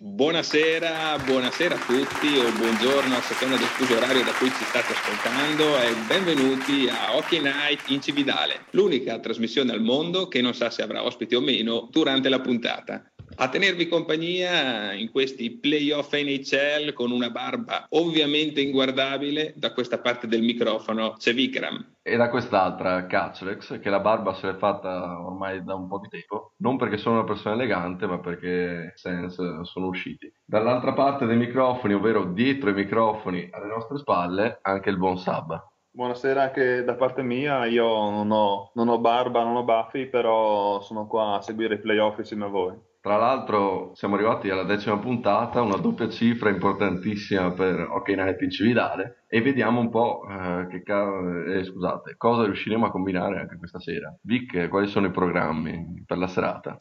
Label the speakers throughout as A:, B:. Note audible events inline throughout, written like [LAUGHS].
A: Buonasera, buonasera a tutti o buongiorno a seconda del fuso orario da cui ci state ascoltando e benvenuti a Hockey Night in Cividale, l'unica trasmissione al mondo che non sa se avrà ospiti o meno durante la puntata. A tenervi compagnia in questi playoff NHL con una barba ovviamente inguardabile, da questa parte del microfono c'è Vikram.
B: E da quest'altra Catchlex, che la barba se l'è fatta ormai da un po' di tempo, non perché sono una persona elegante, ma perché Sense sono usciti. Dall'altra parte dei microfoni, ovvero dietro i microfoni alle nostre spalle, anche il buon Sab.
C: Buonasera anche da parte mia, io non ho, non ho barba, non ho baffi, però sono qua a seguire i playoff insieme a voi.
B: Tra l'altro siamo arrivati alla decima puntata, una doppia cifra importantissima per Hockey Night in Cividale e vediamo un po' eh, ca- eh, scusate, cosa riusciremo a combinare anche questa sera. Vic, quali sono i programmi per la serata?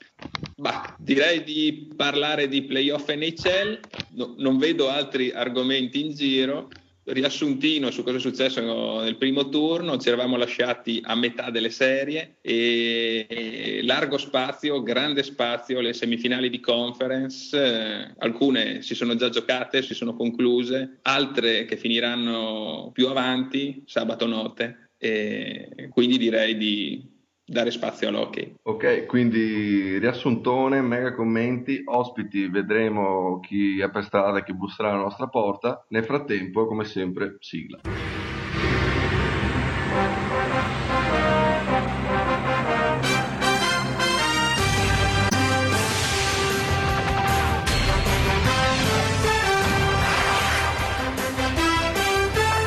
A: Bah, direi di parlare di playoff NHL, no, non vedo altri argomenti in giro riassuntino su cosa è successo nel primo turno, ci eravamo lasciati a metà delle serie e largo spazio, grande spazio, le semifinali di conference, eh, alcune si sono già giocate, si sono concluse, altre che finiranno più avanti, sabato notte, e quindi direi di dare spazio all'hockey.
B: Ok, quindi riassuntone, mega commenti, ospiti, vedremo chi è per strada e chi busserà alla nostra porta. Nel frattempo, come sempre, sigla.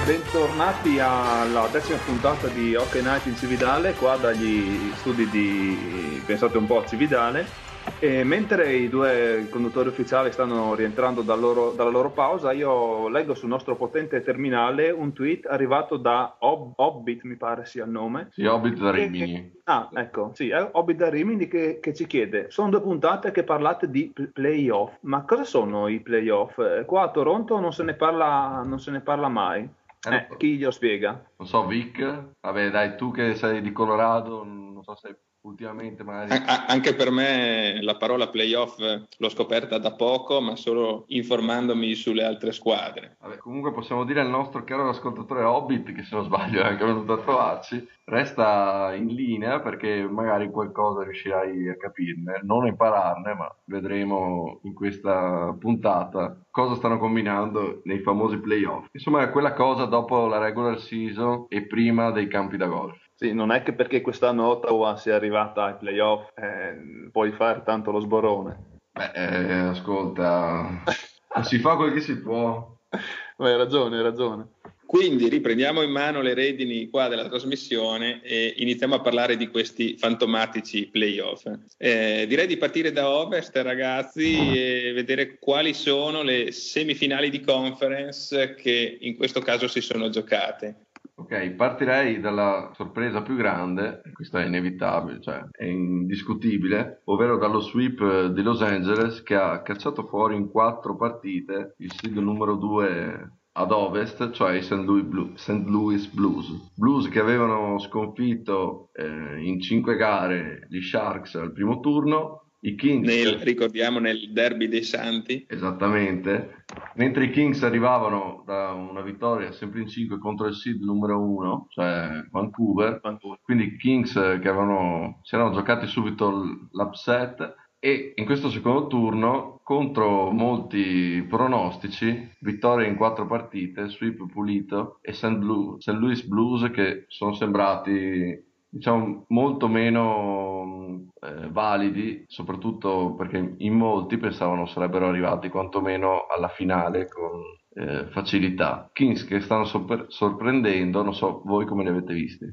C: Bentornati alla decima puntata di Hockey Night in Cividale, qua dagli studi di Pensate un po' a Cividale. E mentre i due conduttori ufficiali stanno rientrando dal loro, dalla loro pausa, io leggo sul nostro potente terminale un tweet arrivato da Ob- Hobbit, mi pare sia il nome.
B: Sì, Hobbit da Rimini.
C: Che, ah, ecco, sì, è Hobbit da Rimini che, che, ci chiede: Sono due puntate che parlate di playoff, ma cosa sono i playoff? Qua a Toronto non se ne parla, non se ne parla mai. Eh, eh, chi glielo spiega?
B: Non so, Vic, vabbè dai, tu che sei di Colorado, non so se ultimamente magari...
A: Anche per me la parola playoff l'ho scoperta da poco, ma solo informandomi sulle altre squadre.
B: Vabbè, comunque possiamo dire al nostro caro ascoltatore Hobbit, che se non sbaglio è anche venuto a trovarci, resta in linea perché magari qualcosa riuscirai a capirne, non impararne, ma vedremo in questa puntata cosa stanno combinando nei famosi playoff. Insomma è quella cosa dopo la regular season e prima dei campi da golf.
C: Sì, non è che perché quest'anno Ottawa sia arrivata ai playoff eh, puoi fare tanto lo sborone.
B: Beh, eh, ascolta, [LAUGHS] si fa quel che si può.
C: Hai ragione, hai ragione.
A: Quindi riprendiamo in mano le redini qua della trasmissione e iniziamo a parlare di questi fantomatici playoff. Eh, direi di partire da Ovest, ragazzi, e vedere quali sono le semifinali di conference che in questo caso si sono giocate.
B: Ok, partirei dalla sorpresa più grande, questa è inevitabile, cioè è indiscutibile, ovvero dallo sweep di Los Angeles che ha cacciato fuori in quattro partite il seed numero 2 ad ovest, cioè i St. Louis, Blue, St. Louis, Blues. Blues che avevano sconfitto eh, in cinque gare gli Sharks al primo turno, i Kings,
A: nel, ricordiamo nel derby dei Santi.
B: Esattamente. Mentre i Kings arrivavano da una vittoria sempre in 5 contro il seed numero 1, cioè Vancouver. Vancouver. Quindi i Kings che avevano, si erano giocati subito l'upset e in questo secondo turno contro molti pronostici vittoria in quattro partite sweep pulito e St. Louis Blues che sono sembrati diciamo molto meno eh, validi soprattutto perché in molti pensavano sarebbero arrivati quantomeno alla finale con eh, facilità. Kings che stanno sopra- sorprendendo non so voi come li avete visti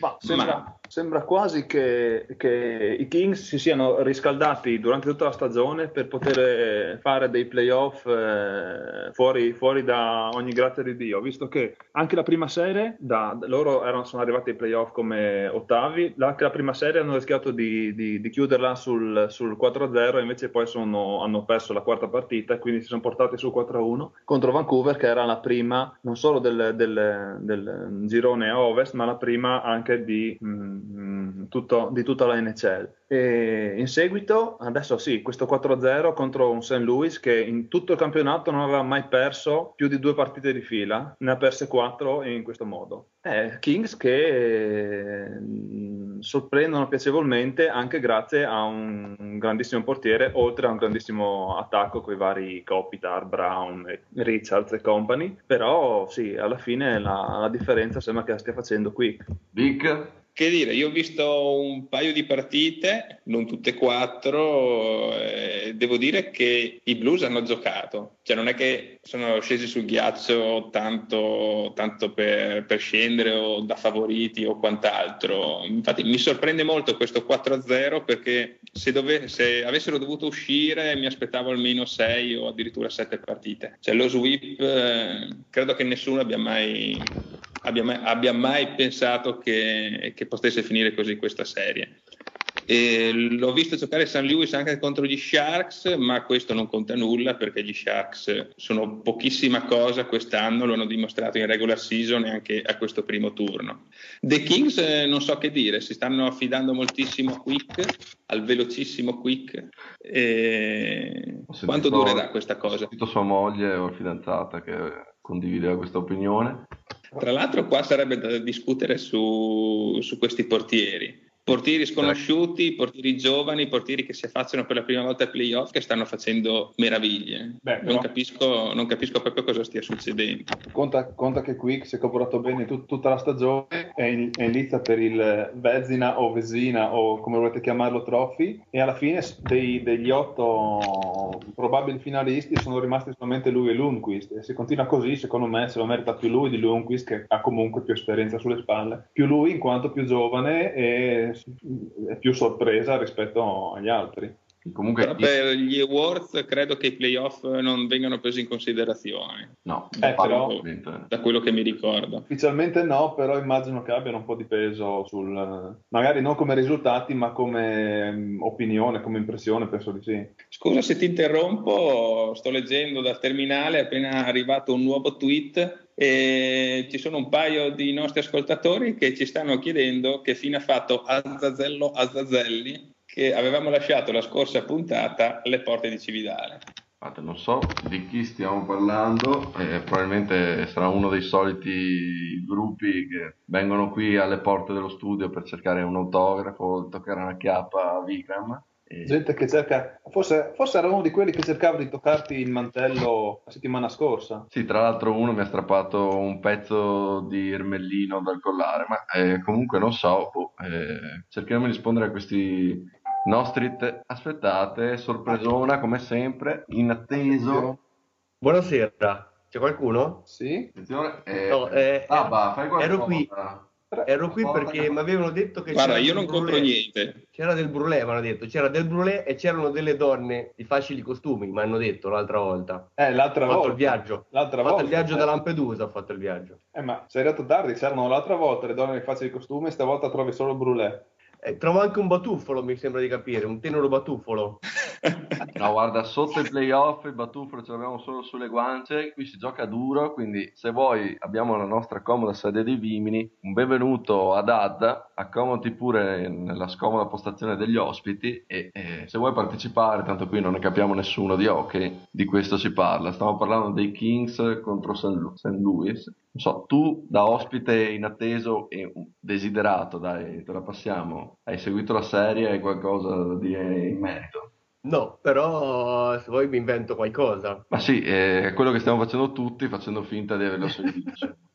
C: ma sembra, sembra quasi che, che, i Kings si siano riscaldati durante tutta la stagione per poter eh, fare dei playoff eh, fuori, fuori, da ogni grazia di Dio, visto che anche la prima serie, da, loro erano, sono arrivati ai playoff come ottavi, anche la prima serie hanno rischiato di, di, di chiuderla sul, sul 4-0, invece poi sono, hanno perso la quarta partita e quindi si sono portati su 4-1 contro Vancouver, che era la prima non solo del, del, del girone a ovest, ma la prima anche di, mh, ehm, tutto, di tutta la NHL. E in seguito, adesso sì, questo 4-0 contro un St. Louis che in tutto il campionato non aveva mai perso più di due partite di fila, ne ha perse quattro in questo modo. Eh, Kings che eh, sorprendono piacevolmente anche grazie a un grandissimo portiere, oltre a un grandissimo attacco con i vari Kopitar, Brown, Richards e company. Però sì, alla fine la, la differenza sembra che la stia facendo qui.
B: Vic?
A: Che dire, io ho visto un paio di partite, non tutte e quattro, eh, devo dire che i Blues hanno giocato, cioè non è che sono scesi sul ghiaccio tanto, tanto per, per, scendere o da favoriti o quant'altro. Infatti mi sorprende molto questo 4-0 perché se, dove, se avessero dovuto uscire mi aspettavo almeno 6 o addirittura 7 partite. Cioè lo sweep eh, credo che nessuno abbia mai abbia mai, abbia mai pensato che, che, potesse finire così questa serie. E l'ho visto giocare San Luis anche contro gli Sharks, ma questo non conta nulla perché gli Sharks sono pochissima cosa quest'anno, lo hanno dimostrato in regular season e anche a questo primo turno. The Kings eh, non so che dire, si stanno affidando moltissimo a Quick, al velocissimo Quick. E... Quanto durerà questa cosa? Ho
B: sentito sua moglie o fidanzata che condivideva questa opinione
A: tra l'altro qua sarebbe da discutere su, su questi portieri. Portieri sconosciuti, portieri giovani, portieri che si affacciano per la prima volta ai playoff che stanno facendo meraviglie. Beh, non, capisco, non, capisco, proprio cosa stia succedendo.
C: Conta, conta che Quick si è comportato bene tut, tutta la stagione, è in, è in lizza per il Vezina o Vesina o come volete chiamarlo trophy e alla fine dei, degli otto probabili finalisti sono rimasti solamente lui e Lundqvist e se continua così secondo me se lo merita più lui di Lundqvist che ha comunque più esperienza sulle spalle. Più lui in quanto più giovane e è più sorpresa rispetto agli altri.
A: Comunque, Però per gli awards credo che i playoff non vengano presi in considerazione.
B: No,
C: eh, però,
A: da quello che mi ricordo.
C: Ufficialmente no, però immagino che abbiano un po' di peso sul magari non come risultati, ma come um, opinione, come impressione, penso di sì.
A: Scusa se ti interrompo, sto leggendo dal terminale, è appena arrivato un nuovo tweet e ci sono un paio di nostri ascoltatori che ci stanno chiedendo che fine ha fatto Azzazello Azzazelli che avevamo lasciato la scorsa puntata alle porte di Cividale.
B: Non so di chi stiamo parlando, eh, probabilmente sarà uno dei soliti gruppi che vengono qui alle porte dello studio per cercare un autografo, toccare una chiappa a Vikram
C: Gente che cerca, forse, forse era uno di quelli che cercava di toccarti il mantello la settimana scorsa.
B: Sì, tra l'altro uno mi ha strappato un pezzo di ermellino dal collare, ma eh, comunque non so, oh, eh, cerchiamo di rispondere a questi nostri... Te- aspettate, sorpresona come sempre, in atteso.
D: Buonasera, c'è qualcuno?
C: Sì.
B: Attenzione, eh, no, eh, ah, bah, fai qualcosa.
D: Ero qui. Ero qui perché mi avevano detto che
A: Guarda, io non compro niente.
D: C'era del brulè, mi hanno detto. C'era del brulè e c'erano delle donne di facili costumi, mi hanno detto l'altra volta.
C: Eh, l'altra
D: ho
C: volta.
D: Fatto il viaggio.
C: L'altra
D: ho fatto
C: volta.
D: il viaggio da Lampedusa, ho fatto il viaggio.
C: Eh, ma sei arrivato tardi, c'erano l'altra volta le donne di facili costumi, stavolta trovi solo il brulè.
D: Eh, trovo anche un batuffolo, mi sembra di capire, un tenero batuffolo. [LAUGHS]
B: no, guarda, sotto i playoff il batuffolo ce l'abbiamo solo sulle guance, qui si gioca duro, quindi se vuoi abbiamo la nostra comoda sede di Vimini, un benvenuto ad Ad, accomodi pure nella scomoda postazione degli ospiti e, e se vuoi partecipare, tanto qui non ne capiamo nessuno di hockey, di questo si parla. Stiamo parlando dei Kings contro St. Louis. Non so, tu da ospite inatteso e desiderato, dai, te la passiamo. Hai seguito la serie? Hai qualcosa da dire in merito?
D: No, però se vuoi mi invento qualcosa.
B: Ma sì, è quello che stiamo facendo tutti, facendo finta di averlo sentito. [LAUGHS]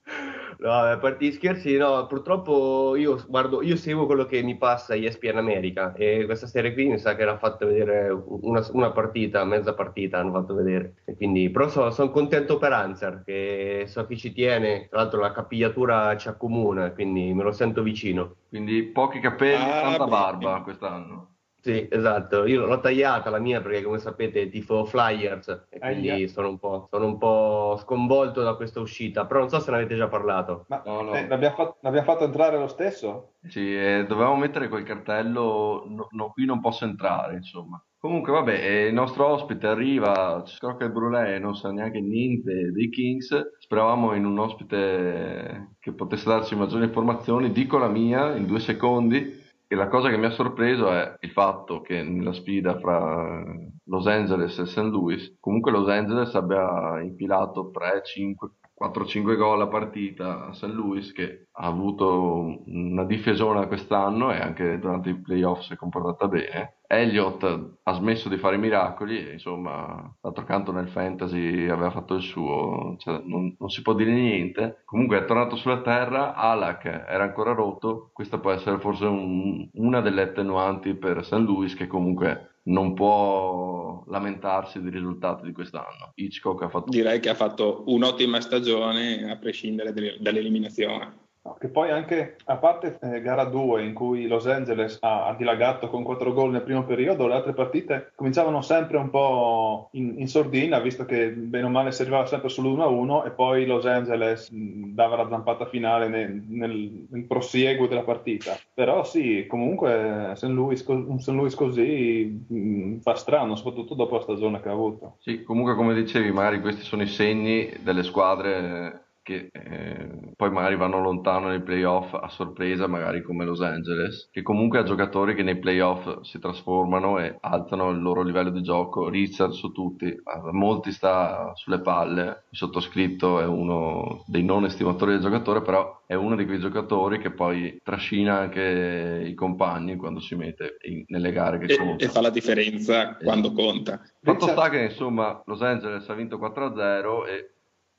D: No, a parte gli scherzi, no, purtroppo io guardo, io seguo quello che mi passa ESPN America e questa serie qui mi sa che l'ha fatto vedere una, una partita, mezza partita hanno fatto vedere. E quindi, però sono, sono contento per Anzer, che so chi ci tiene, tra l'altro la capigliatura ci accomuna, quindi me lo sento vicino.
B: Quindi pochi capelli, ah, tanta barba quest'anno.
D: Sì, esatto, io l'ho tagliata la mia perché come sapete tifo Flyers e quindi sono un, sono, un po', sconvolto da questa uscita, però non so se ne avete già parlato.
C: Ma no, no. Eh, l'abbiamo, fatto, l'abbiamo, fatto, entrare lo stesso?
B: Sì, eh, dovevamo mettere quel cartello, no, no, qui non posso entrare, insomma. Comunque, vabbè, eh, il nostro ospite arriva, scrocca il brulè e non sa neanche niente dei Kings. Speravamo in un ospite che potesse darci maggiori informazioni. Dico la mia in due secondi. E la cosa che mi ha sorpreso è il fatto che nella sfida fra Los Angeles e St. Louis, comunque Los Angeles abbia infilato 3, 5, 4-5 gol a partita a St. Louis che ha avuto una difesona quest'anno e anche durante i playoff si è comportata bene. Elliott ha smesso di fare miracoli e insomma d'altro canto nel fantasy aveva fatto il suo, cioè, non, non, si può dire niente. Comunque è tornato sulla terra, Alak era ancora rotto, questa può essere forse un, una delle attenuanti per St. Louis che comunque non può lamentarsi dei risultati di quest'anno. Hitchcock ha fatto...
A: Direi che ha fatto un'ottima stagione a prescindere dall'eliminazione.
C: Che poi anche, a parte eh, gara 2 in cui Los Angeles ha, ha, dilagato con 4 gol nel primo periodo, le altre partite cominciavano sempre un po' in, in sordina, visto che bene o male si arrivava sempre sull'1-1 e poi Los Angeles mh, dava la zampata finale nel, nel, nel, prosieguo della partita. Però sì, comunque St. Louis, un St. Louis così mh, fa strano, soprattutto dopo la stagione che ha avuto.
B: Sì, comunque come dicevi, magari questi sono i segni delle squadre che eh, poi magari vanno lontano nei playoff a sorpresa, magari come Los Angeles, che comunque ha giocatori che nei playoff si trasformano e alzano il loro livello di gioco. Richard su tutti, a molti sta sulle palle. Il sottoscritto è uno dei non estimatori del giocatore, però è uno di quei giocatori che poi trascina anche i compagni quando si mette in, nelle gare che
A: e. E fa la differenza quando conta.
B: Fatto sta che insomma Los Angeles ha vinto 4-0 e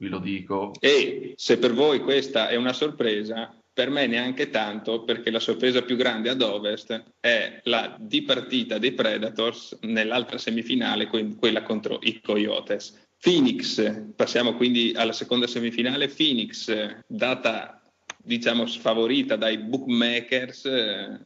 B: vi lo dico.
A: E se per voi questa è una sorpresa, per me neanche tanto, perché la sorpresa più grande ad ovest è la dipartita dei Predators nell'altra semifinale, quella contro i Coyotes. Phoenix, passiamo quindi alla seconda semifinale, Phoenix, data diciamo sfavorita dai bookmakers,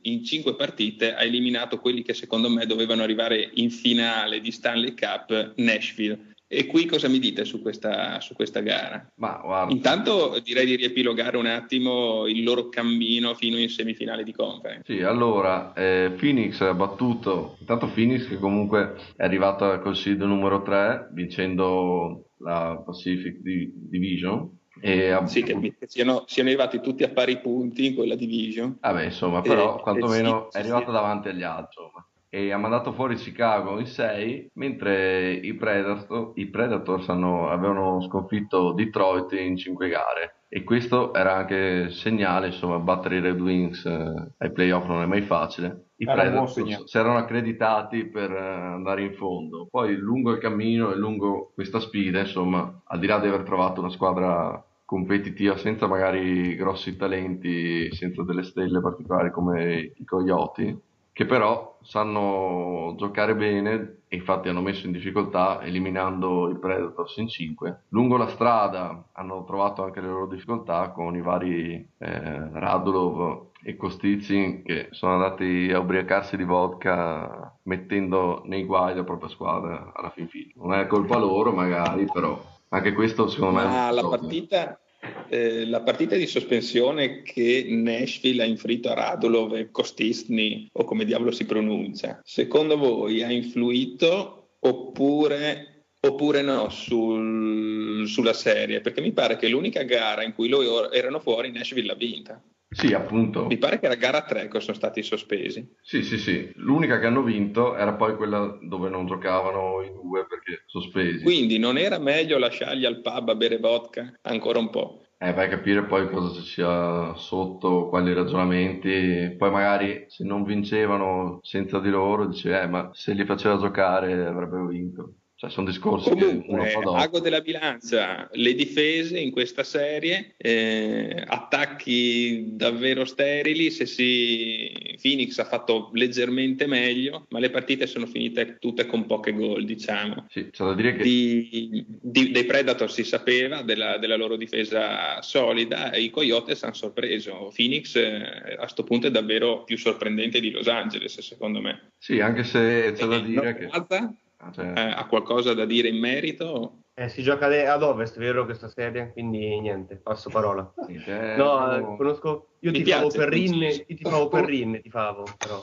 A: in cinque partite ha eliminato quelli che secondo me dovevano arrivare in finale di Stanley Cup, Nashville e qui cosa mi dite su questa, su questa gara?
B: Ma,
A: Intanto direi di riepilogare un attimo il loro cammino fino in semifinale di conference.
B: Sì, allora eh, Phoenix ha battuto, intanto Phoenix che comunque è arrivata col seed numero 3 vincendo la Pacific Division
A: e ab- sì, che, siano, siano, arrivati tutti a pari punti in quella division.
B: Vabbè, insomma, però e, quantomeno sì, è arrivato sì. davanti agli altri. Insomma e ha mandato fuori Chicago in 6, mentre i, Predator, i Predators hanno, avevano sconfitto Detroit in 5 gare. E questo era anche segnale, insomma, battere i Red Wings eh, ai playoff non è mai facile. I era Predators si erano accreditati per eh, andare in fondo. Poi lungo il cammino e lungo questa sfida, insomma, al di là di aver trovato una squadra competitiva senza magari grossi talenti, senza delle stelle particolari come i Coyote, che però sanno giocare bene e infatti hanno messo in difficoltà eliminando i Predators in 5. Lungo la strada hanno trovato anche le loro difficoltà con i vari eh, Radulov e Kostizin che sono andati a ubriacarsi di vodka mettendo nei guai la propria squadra alla fin fine. Non è colpa loro magari, però anche questo secondo me...
A: Ma la partita, eh, la partita di sospensione che Nashville ha inflitto a Radulov e Kostisny, o come diavolo si pronuncia, secondo voi ha influito oppure, oppure no sul, sulla serie? Perché mi pare che l'unica gara in cui loro erano fuori Nashville l'ha vinta.
B: Sì, appunto.
A: Mi pare che era gara 3 che sono stati sospesi.
B: Sì, sì, sì. L'unica che hanno vinto era poi quella dove non giocavano i due perché sospesi.
A: Quindi non era meglio lasciarli al pub a bere vodka ancora un po'?
B: Eh, vai a capire poi cosa ci sia sotto, quali ragionamenti. Poi magari se non vincevano senza di loro, dice, eh, ma se li faceva giocare avrebbero vinto. Cioè, sono discorsi
A: Comunque, che. Ago della bilancia, le difese in questa serie, eh, attacchi davvero sterili, se si... Phoenix ha fatto leggermente meglio, ma le partite sono finite tutte con poche gol, diciamo.
B: Sì, c'è da dire che...
A: Di, di, dei Predator si sapeva della, della, loro difesa solida e i Coyotes hanno sorpreso. Phoenix eh, a questo punto è davvero più sorprendente di Los Angeles, secondo me.
B: Sì, anche se c'è da dire che...
A: Alza? Cioè... Eh, ha qualcosa da dire in merito?
D: Eh, si gioca ad ovest, vero, questa serie? Quindi niente, passo parola.
B: Sì, cioè,
D: no, no, conosco... Io ti favo Perrin, io ti favo Perrin, ti favo, però...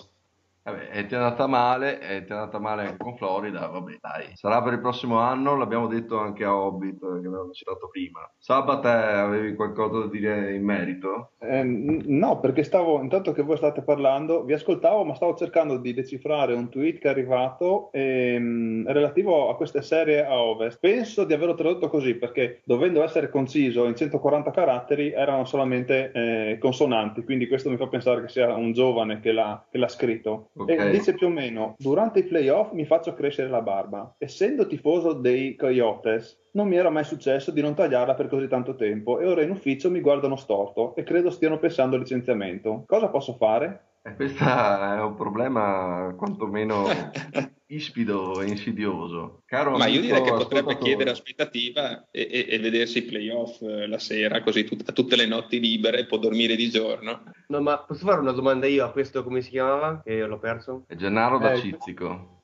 B: Vabbè, è andata male, è andata male anche con Florida, vabbè dai, sarà per il prossimo anno, l'abbiamo detto anche a Hobbit, che avevamo citato prima. Sabat, avevi qualcosa da dire in merito?
C: Eh, no, perché stavo, intanto che voi state parlando, vi ascoltavo, ma stavo cercando di decifrare un tweet che è arrivato ehm, relativo a queste serie a Ovest. Penso di averlo tradotto così, perché dovendo essere conciso in 140 caratteri erano solamente eh, consonanti, quindi questo mi fa pensare che sia un giovane che l'ha, che l'ha scritto. Okay. E dice più o meno: Durante i playoff mi faccio crescere la barba. Essendo tifoso dei Coyotes, non mi era mai successo di non tagliarla per così tanto tempo e ora in ufficio mi guardano storto e credo stiano pensando al licenziamento. Cosa posso fare?
B: E questo è un problema quantomeno [LAUGHS] ispido e insidioso. Caro
A: Ma io direi che potrebbe chiedere aspettativa e, e, e, vedersi i playoff eh, la sera, così tut- tutte le notti libere, può dormire di giorno.
D: No, ma posso fare una domanda io a questo, come si chiamava? Che l'ho perso?
B: È Gennaro da eh, Cizzico.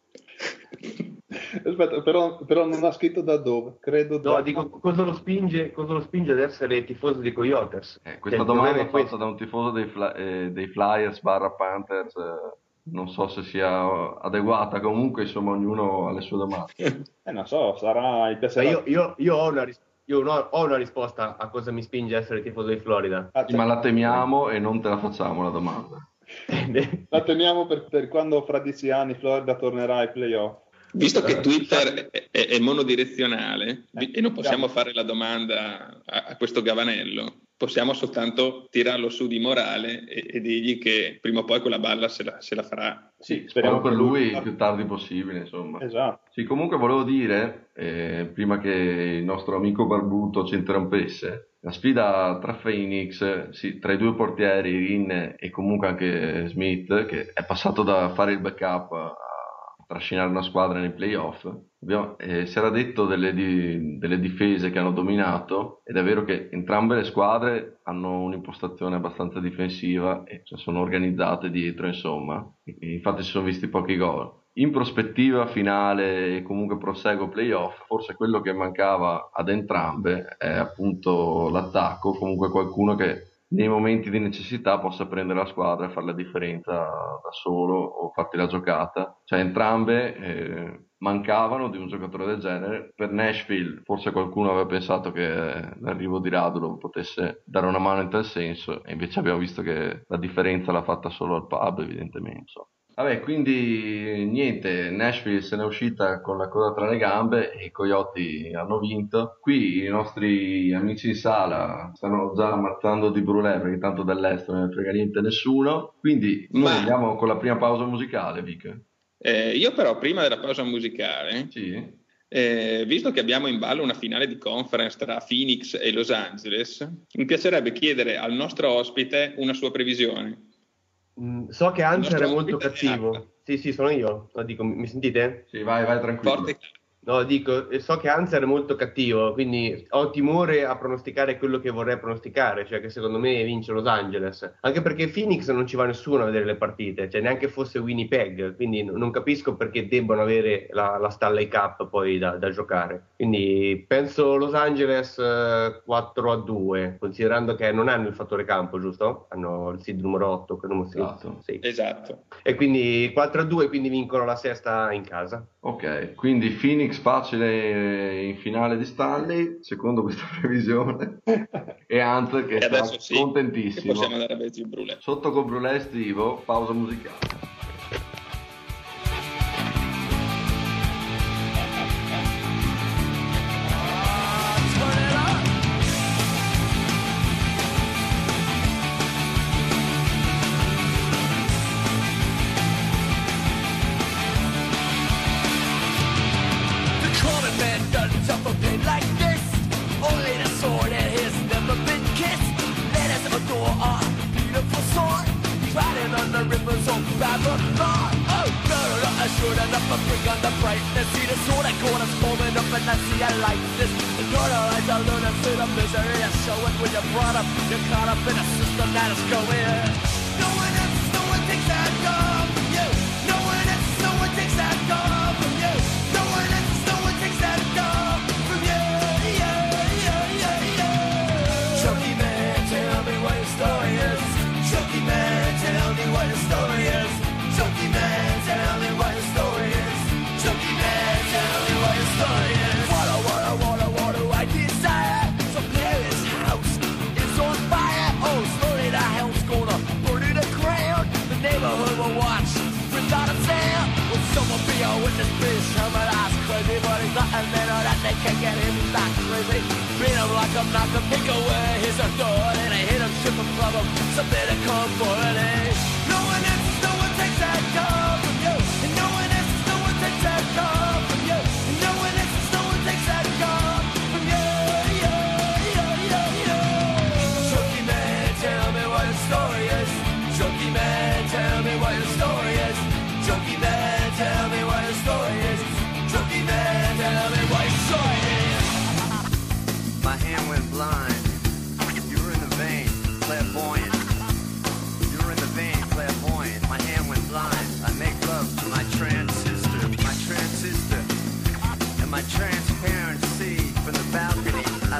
B: [LAUGHS]
C: Aspetta, però, però, non ha scritto da dove, credo.
D: Da... No, dico, cosa lo, spinge, cosa lo spinge ad essere tifoso di Coyotes?
B: Eh, questa cioè, domanda è fatta questo. da un tifoso dei, fly, eh, dei Flyers barra Panthers. Eh, non so se sia adeguata, comunque insomma ognuno ha le sue domande. [LAUGHS]
C: eh, non so, sarà il piacere.
D: Io, io, io ho una risposta. Io no, ho una risposta a cosa mi spinge a essere tifoso di Florida.
B: Ah, ma la temiamo e non te la facciamo la domanda.
C: la teniamo per, per quando fra dieci anni Florida tornerà ai playoff.
A: Visto che Twitter è, è monodirezionale eh, e non possiamo fare la domanda a, a, questo Gavanello, possiamo soltanto tirarlo su di morale e, e dirgli che prima o poi quella balla se la, se la farà.
B: Sì, speriamo per lui il più tardi possibile, insomma.
C: Esatto.
B: Sì, comunque volevo dire, eh, prima che il nostro amico Barbuto ci interrompesse, la sfida tra Phoenix, sì, tra i due portieri, Rin e comunque anche Smith, che è passato da fare il backup a trascinare una squadra nei playoff. Abbiamo, eh, si era detto delle, di, delle, difese che hanno dominato ed è vero che entrambe le squadre hanno un'impostazione abbastanza difensiva e cioè, sono organizzate dietro, insomma. E, infatti si sono visti pochi gol. In prospettiva finale e comunque proseguo playoff, forse quello che mancava ad entrambe è appunto l'attacco, comunque qualcuno che nei momenti di necessità possa prendere la squadra e fare la differenza da solo o farti la giocata. Cioè entrambe eh, mancavano di un giocatore del genere. Per Nashville forse qualcuno aveva pensato che l'arrivo di Radulov potesse dare una mano in tal senso e invece abbiamo visto che la differenza l'ha fatta solo al pub evidentemente. Vabbè, quindi niente, Nashville se n'è uscita con la coda tra le gambe e i Coyote hanno vinto. Qui i nostri amici in sala stanno già ammazzando di brulè perché tanto dall'est non ne frega niente nessuno. Quindi noi Ma... andiamo con la prima pausa musicale, Vic.
A: Eh, io però prima della pausa musicale,
B: sì.
A: eh, visto che abbiamo in ballo una finale di conference tra Phoenix e Los Angeles, mi piacerebbe chiedere al nostro ospite una sua previsione.
D: Mm, so che Anzer è molto cattivo. Sì, sì, sono io. Lo dico, mi sentite?
B: Sì, vai, vai tranquillo. Forte
D: No, dico, so che Anzer è molto cattivo, quindi ho timore a pronosticare quello che vorrei pronosticare, cioè che secondo me vince Los Angeles. Anche perché Phoenix non ci va nessuno a vedere le partite, cioè neanche fosse Winnipeg, quindi non capisco perché debbano avere la, la Stanley Cup poi da, da, giocare. Quindi penso Los Angeles 4 eh, a 2, considerando che non hanno il fattore campo, giusto? Hanno il seed numero 8, che numero
A: esatto. Sì. esatto.
D: E quindi 4 a 2, quindi vincono la sesta in casa.
B: Ok, quindi Phoenix facile in finale di Stanley, secondo questa [LAUGHS] previsione, [LAUGHS] e Hunt che e sta sì, contentissimo.
A: possiamo andare a il Brulè.
B: Sotto con Brulè estivo, pausa musicale.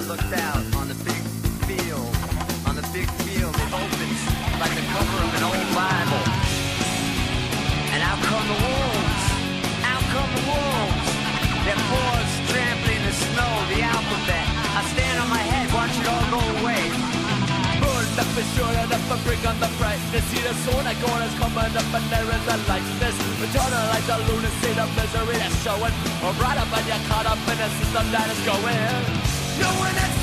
E: Looked out on the big field, on the big field. It opens like the cover of an old Bible. And out come the wolves. Out come the wolves. Their paws trampling the snow, the alphabet. I stand on my head, watch it all go away.
F: Burn up and sure enough and bring on the brightness See the zone of corners coming up and there is a lightness Return on like the lunacy, the misery that's showing Or right up and you're caught up in a system that is going No one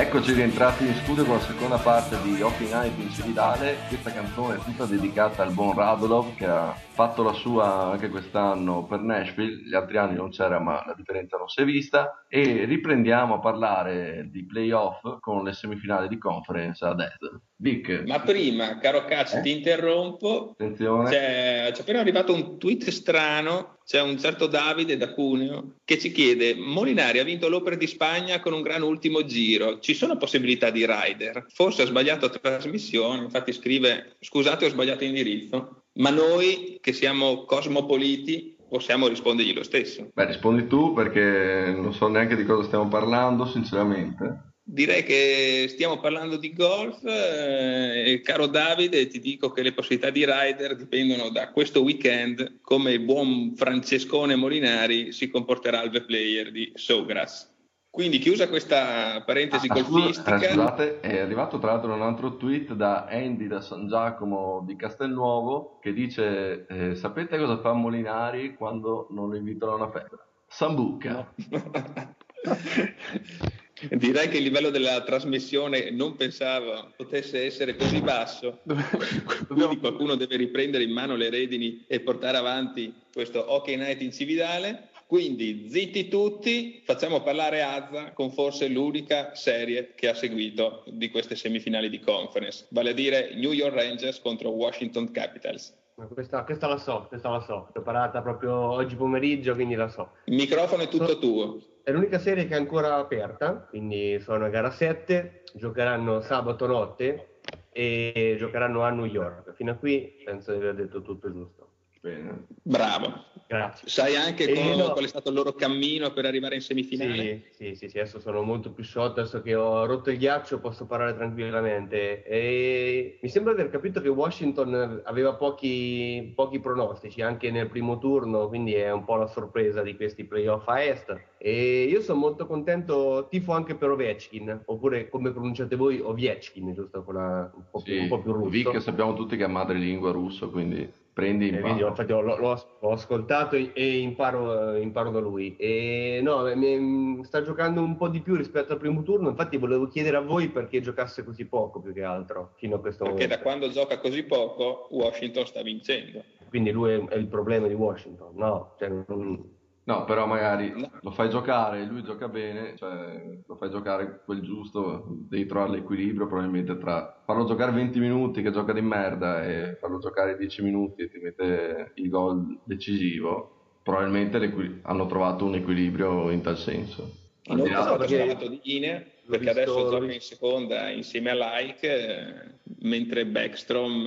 B: Eccoci rientrati in studio con la seconda parte di Hockey Night in Cividale. Questa canzone è tutta dedicata al buon Radulov che ha fatto la sua anche quest'anno per Nashville. Gli altri anni non c'era, ma la differenza non si è vista. E riprendiamo a parlare di playoff con le semifinali di conference ad Est. Vic,
A: Ma prima, caro Cazzo,
B: Eh?
A: ti interrompo.
B: attenzione.
A: C'è, c'è appena arrivato un tweet strano. C'è un certo Davide da Cuneo che ci chiede: Molinari ha vinto l'Opera di Spagna con un gran ultimo giro. Ci sono possibilità di rider? Forse ha sbagliato trasmissione. Infatti, scrive: Scusate, ho sbagliato indirizzo. Ma noi che siamo cosmopoliti possiamo rispondergli lo stesso.
B: Beh, rispondi tu perché non so neanche di cosa stiamo parlando, sinceramente.
A: Direi che stiamo parlando di golf, eh, e caro Davide, ti dico che le possibilità di rider dipendono da questo weekend, come il buon Francescone Molinari si comporterà al V-Player di Sogras. Quindi chiusa questa parentesi
B: Ah, scusa-
A: golfistica,
B: eh, scusate, è arrivato tra l'altro un altro tweet da Andy da San Giacomo di Castelnuovo che dice eh, sapete cosa fa Molinari quando non lo invitano a una festa? Sambuca. [LAUGHS]
A: direi che il livello della trasmissione non pensavo potesse essere così basso. [LAUGHS] Quindi qualcuno deve riprendere in mano le redini e portare avanti questo Hockey Night in Cividale. Quindi zitti tutti, facciamo parlare Azza con forse l'unica serie che ha seguito di queste semifinali di conference, vale a dire New York Rangers contro Washington Capitals.
D: Ma Questa, questa la so, questa la so, preparata proprio oggi pomeriggio, quindi la so.
A: Il microfono è tutto tuo.
D: È l'unica serie che è ancora aperta, quindi sono a gara 7, giocheranno sabato notte e giocheranno a New York. Fino a qui penso di aver detto tutto giusto.
B: Bene.
A: Bravo.
D: Grazie.
A: Sai anche co-
D: no.
A: qual è stato il loro cammino per arrivare in semifinale?
D: Sì, sì, sì, sì, adesso sono molto più sciolto, adesso che ho rotto il ghiaccio posso parlare tranquillamente. E mi sembra di aver capito che Washington aveva pochi, pochi pronostici anche nel primo turno, quindi è un po' la sorpresa di questi playoff a est. E io sono molto contento, tifo anche per Ovechkin, oppure come pronunciate voi Ovechkin, giusto? Quella un po' più, un po' più russo.
B: Vic sappiamo tutti che è madrelingua russo, quindi prendi
D: Eh,
B: in
D: quindi, infatti l'ho, l'ho- l'ho ascoltato e, imparo, eh, imparo da lui. E no, mi- sta giocando un po' di più rispetto al primo turno. Infatti, volevo chiedere a voi perché giocasse così poco più che altro fino a questo
A: Perché da
D: momento.
A: quando gioca così poco Washington sta vincendo.
D: Quindi lui è, è il problema di Washington. No, cioè, non-
B: No, però magari
A: No.
B: lo fai giocare, lui gioca bene, cioè lo fai giocare quel giusto, devi trovare l'equilibrio probabilmente tra farlo giocare 20 minuti che gioca di merda e farlo giocare 10 minuti e ti mette il gol decisivo, probabilmente hanno trovato un equilibrio in tal senso.
A: Non stato
D: perché-
A: di linea,
D: l'ho
A: perché
D: visto-
A: adesso gioca in seconda insieme a Like, eh, mentre Backstrom,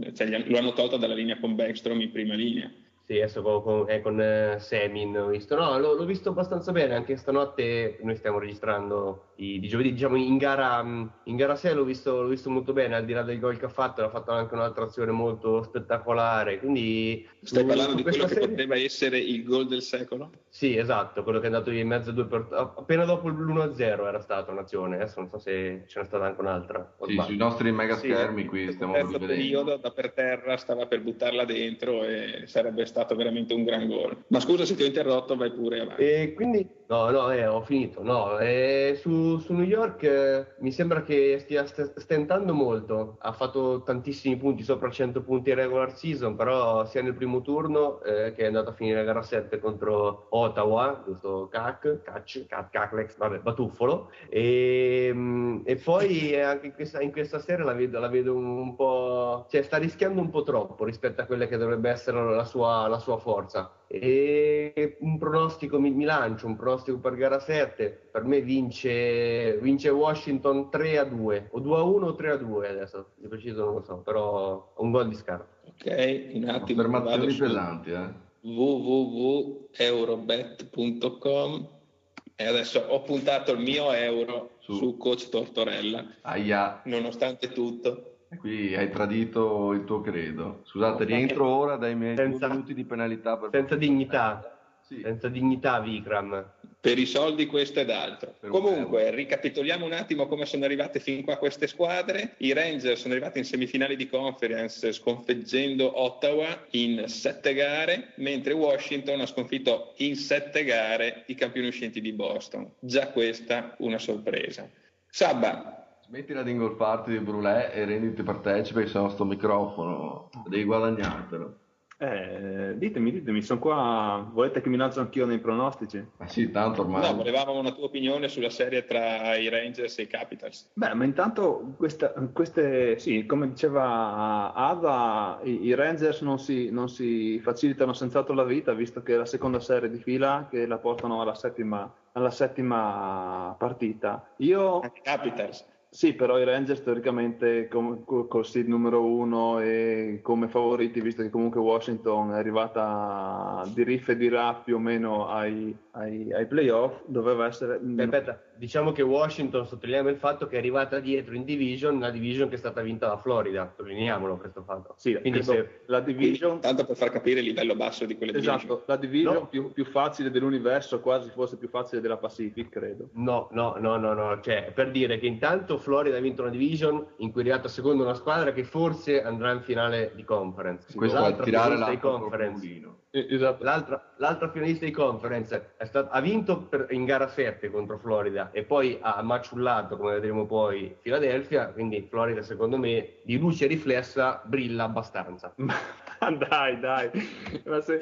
A: eh, cioè lo hanno tolto dalla linea con Backstrom in prima linea.
D: Sì, adesso con, con, eh, con, eh, Semin ho visto. No, l'ho, l'ho, visto abbastanza bene. Anche stanotte noi stiamo registrando i, di giovedì, diciamo in gara, in gara 6 l'ho visto, l'ho visto molto bene, al di là del gol che ha fatto, ha fatto anche un'altra azione molto spettacolare. Quindi
A: Stai su, parlando su di quello serie... che poteva essere il gol del secolo?
D: Sì, esatto, quello che è andato in mezzo a due per... appena dopo l'1-0 era stata un'azione, adesso non so se ce n'è stata anche un'altra.
B: Sì, sui nostri mega schermi
A: sì,
B: qui stiamo
A: vedendo. Il periodo da per terra stava per buttarla dentro e sarebbe stato stato veramente un gran gol. Ma scusa se ti ho interrotto, vai pure avanti.
D: E quindi, no, no, eh, ho finito. No, eh, su, su, New York eh, mi sembra che stia stentando molto. Ha fatto tantissimi punti, sopra 100 punti in regular season, però sia nel primo turno eh, che è andato a finire la gara 7 contro Ottawa, giusto? Cac, Cac, Cac, Caclex, vabbè, Batuffolo. E, mm, e poi anche in questa, in questa serie la vedo, la vedo un po'... cioè sta rischiando un po' troppo rispetto a quella che dovrebbe essere la sua la sua forza. E un pronostico mi, mi, lancio, un pronostico per gara 7, per me vince, vince Washington 3 a 2, o 2 a 1 o 3 a 2 adesso, di preciso non lo so, però un gol di scarpa.
A: Ok, un attimo.
B: Affermazioni pesanti, eh.
A: www.eurobet.com e adesso ho puntato il mio euro su, su coach Tortorella.
B: Aia.
A: Nonostante tutto.
B: Qui hai tradito il tuo credo. Scusate, rientro ora dai miei senza, minuti di penalità. Per
D: senza dignità. Sì. Senza dignità, Vikram.
A: Per i soldi questo ed altro. Per Comunque, ricapitoliamo un attimo come sono arrivate fin qua queste squadre. I Rangers sono arrivati in semifinali di conference sconfiggendo Ottawa in sette gare, mentre Washington ha sconfitto in sette gare i campioni uscenti di Boston. Già questa una sorpresa. Sabba,
B: Smettila di ingolfarti di brulè e renditi partecipe se no sto microfono, devi guadagnartelo.
C: Eh, ditemi, ditemi, sono qua. Volete che mi lancio anch'io nei pronostici?
B: Ma sì, tanto ormai.
A: No, volevamo una tua opinione sulla serie tra i Rangers e i Capitals.
C: Beh, ma intanto questa, queste, sì, come diceva Ada, i, i Rangers non si, non si, facilitano senz'altro la vita, visto che è la seconda serie di fila che la portano alla settima, alla settima partita. Io.
A: Capitals.
C: Sì, però i Rangers teoricamente com- col seed numero uno e come favoriti, visto che comunque Washington è arrivata di riff e di rap più o meno ai, ai, ai playoff, doveva essere...
D: Aspetta, diciamo che Washington, sottolineiamo il fatto che è arrivata dietro in division, una division che è stata vinta da Florida, sottolineiamolo questo fatto.
C: Sì, quindi se la division...
A: Tanto per far capire il livello basso di quelle
C: esatto,
A: division.
C: la division no. più, più, facile dell'universo, quasi forse più facile della Pacific, credo.
D: No, no, no, no, no, cioè per dire che intanto Florida ha vinto una division in cui è arrivata secondo una squadra che forse andrà in finale di conference.
B: Questo è tirare la conference.
D: Esatto. L'altra, l'altra, finalista di conference stato, ha vinto per, in gara 7 contro Florida e poi ha maciullato, come vedremo poi, Philadelphia. Quindi Florida, secondo me, di luce riflessa brilla abbastanza. [LAUGHS]
C: dai, dai, se,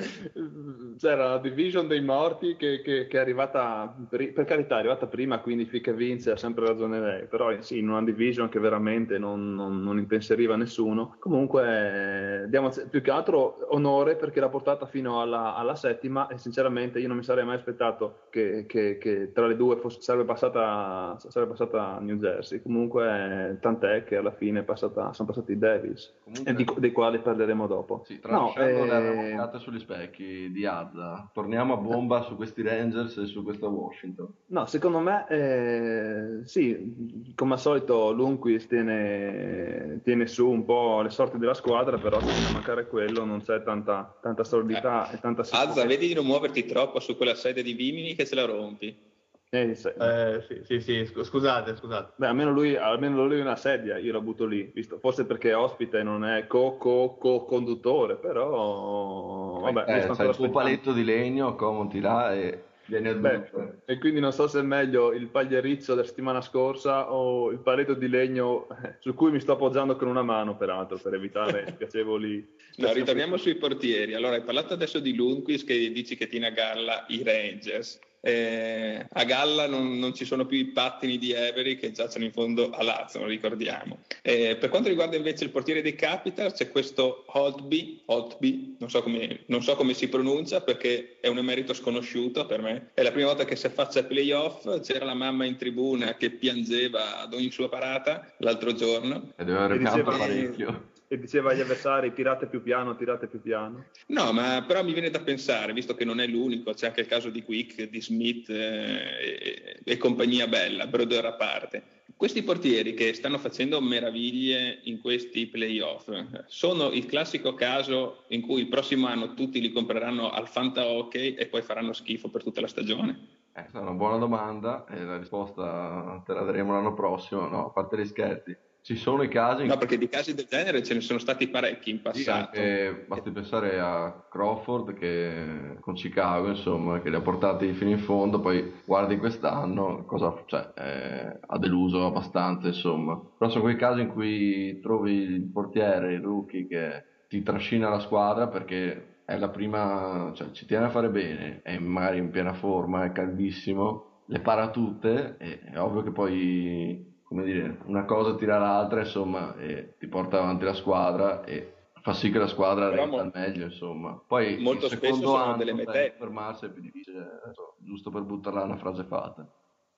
C: c'era la division dei morti che, che, che, è arrivata, per carità, è arrivata prima, quindi finché vince ha sempre ragione lei. Però sì, in una division che veramente non, non, non impenseriva nessuno. Comunque, eh, diamo più che altro onore perché l'ha portata fino alla, alla, settima e sinceramente io non mi sarei mai aspettato che, che, che tra le due fosse, sarebbe, passata, sarebbe passata New Jersey. Comunque tant'è che alla fine passata, sono passati i Devils, Comunque, di, dei quali parleremo dopo.
B: Sì, no, eh... le sugli specchi di Azza. Torniamo a bomba su questi Rangers e su questo Washington.
C: No, secondo me eh, sì, come al solito Lundqvist tiene, tiene, su un po' le sorti della squadra, però se mancare quello non c'è tanta, tanta solidità e tanta
A: Azza, vedi di non muoverti troppo su quella sedia di Vimini che se la rompi.
D: Eh, sì, eh, sì, sì, scusate, scusate.
C: Beh, almeno lui, almeno lui una sedia, io la butto lì, visto? forse perché è ospite non è co-co-co-conduttore, però...
B: Vabbè, eh, il suo paletto di legno, comodi là e viene Beh,
C: E quindi non so se è meglio il pagliericcio della settimana scorsa o il paletto di legno eh, su cui mi sto appoggiando con una mano, peraltro, per evitare [LAUGHS] spiacevoli...
A: no, ritorniamo sui portieri. Allora, hai parlato adesso di Lundqvist che dici che tiene a galla i Rangers. Eh, a Galla non, non, ci sono più i pattini di Avery che giacciono in fondo a Lazio, lo ricordiamo. Eh, per quanto riguarda invece il portiere dei Capitals c'è questo Holtby, Holtby non, so come, non, so come, si pronuncia perché è un emerito sconosciuto per me, è la prima volta che si affaccia ai playoff, c'era la mamma in tribuna che piangeva ad ogni sua parata l'altro giorno.
B: E doveva aver parecchio
C: che diceva agli avversari tirate più piano, tirate più piano.
A: No, ma però mi viene da pensare, visto che non è l'unico, c'è anche il caso di Quick, di Smith eh, e, e compagnia bella, Broder a parte. Questi portieri che stanno facendo meraviglie in questi playoff sono il classico caso in cui il prossimo anno tutti li compreranno al Fanta Hockey e poi faranno schifo per tutta la stagione.
B: Eh, è una buona domanda e la risposta te la daremo l'anno prossimo, no, a parte gli scherzi. Ci sono i casi
A: No, perché di casi del genere ce ne sono stati parecchi in
B: Sì,
A: passato.
B: anche- basti pensare a Crawford che con Chicago, insomma, che li ha portati fino in fondo, poi guardi quest'anno, cosa, cioè, eh, ha deluso abbastanza, insomma. Però sono quei casi in cui trovi il portiere, il rookie che ti trascina la squadra perché è la prima, cioè ci tiene a fare bene, è magari in piena forma, è caldissimo, le para tutte, e è ovvio che poi come dire, una cosa tira l'altra, insomma, e ti porta avanti la squadra e fa sì che la squadra
A: mo-
B: al meglio, insomma. Poi
A: molto
B: il
A: spesso
B: secondo
A: sono
B: anno,
A: delle mete-
B: fermarsi è più difficile, so, giusto per buttarla una frase fatta.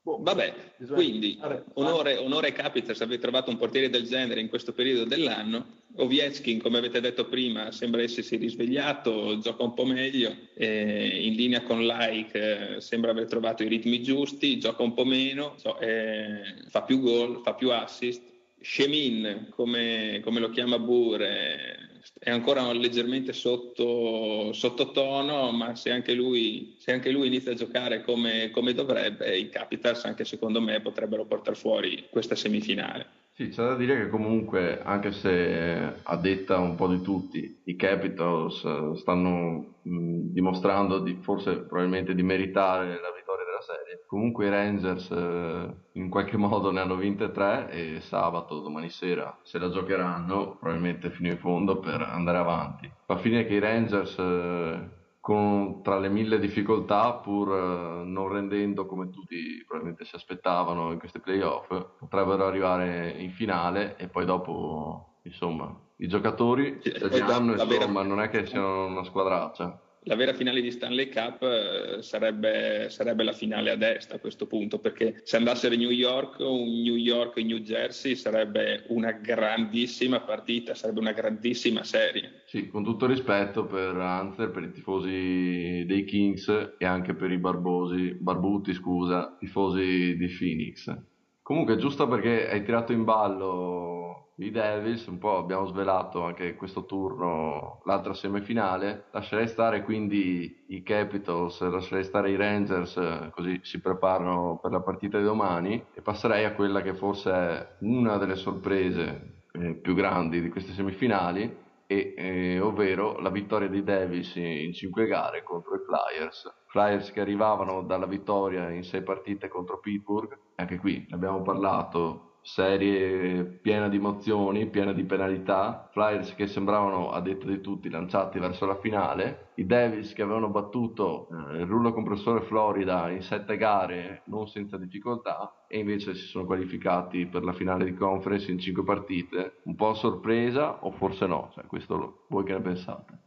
C: Boh,
A: Vabbè,
C: bisogna-
A: quindi
C: Vabbè,
A: onore, onore Capitals aver trovato un portiere del genere in questo periodo dell'anno. Ovechkin, come avete detto prima, sembra essersi risvegliato, gioca un po' meglio, eh, in linea con Like, eh, sembra aver trovato i ritmi giusti, gioca un po' meno, so, eh, fa più gol, fa più assist. Shemin, come, come lo chiama Burre, è ancora leggermente sotto, sottotono, ma se anche, lui, se anche lui inizia a giocare come, come dovrebbe, i Capitals anche secondo me potrebbero portare fuori questa semifinale.
B: Sì, c'è da dire che comunque, anche se a detta un po' di tutti, i Capitals eh, stanno mh, dimostrando di, forse probabilmente di meritare la vittoria serie, comunque i Rangers eh, in qualche [LAUGHS] modo ne hanno vinte tre e sabato, domani sera, se la giocheranno probabilmente fino in fondo per andare avanti. Fa finire che i Rangers... eh, con, tra le mille difficoltà, pur eh, non rendendo come tutti probabilmente si aspettavano in questi playoff, potrebbero arrivare in finale e poi dopo, insomma, i giocatori
A: Sì,
B: si
A: poi
B: hanno,
A: la vera-
B: insomma, non è che siano una squadraccia.
A: La vera finale di Stanley Cup eh, sarebbe, sarebbe la finale a destra a questo punto, perché se andassero in New York, un New York in New Jersey sarebbe una grandissima partita, sarebbe una grandissima serie.
B: Sì, con tutto rispetto per Hunter, per i tifosi dei Kings e anche per i barbosi, barbuti, scusa, tifosi di Phoenix. Comunque, giusto perché hai tirato in ballo i Devils, un po' abbiamo svelato anche questo turno, l'altra semifinale, lascerei stare quindi i Capitals, lascerei stare i Rangers, così si preparano per la partita di domani e passerei a quella che forse è una delle sorprese eh, più grandi di queste semifinali, e, eh, ovvero la vittoria dei Devils in 5 gare contro i Flyers. Flyers che arrivavano dalla vittoria in 6 partite contro Pittsburgh, anche qui ne abbiamo parlato, serie piena di emozioni, piena di penalità, Flyers che sembravano, a detta di tutti, lanciati verso la finale, i Devils che avevano battuto eh, il rullo compressore Florida in 7 gare non senza difficoltà e invece si sono qualificati per la finale di conference in 5 partite, un po' a sorpresa o forse no, cioè, questo voi che ne pensate?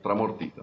B: Tramortita.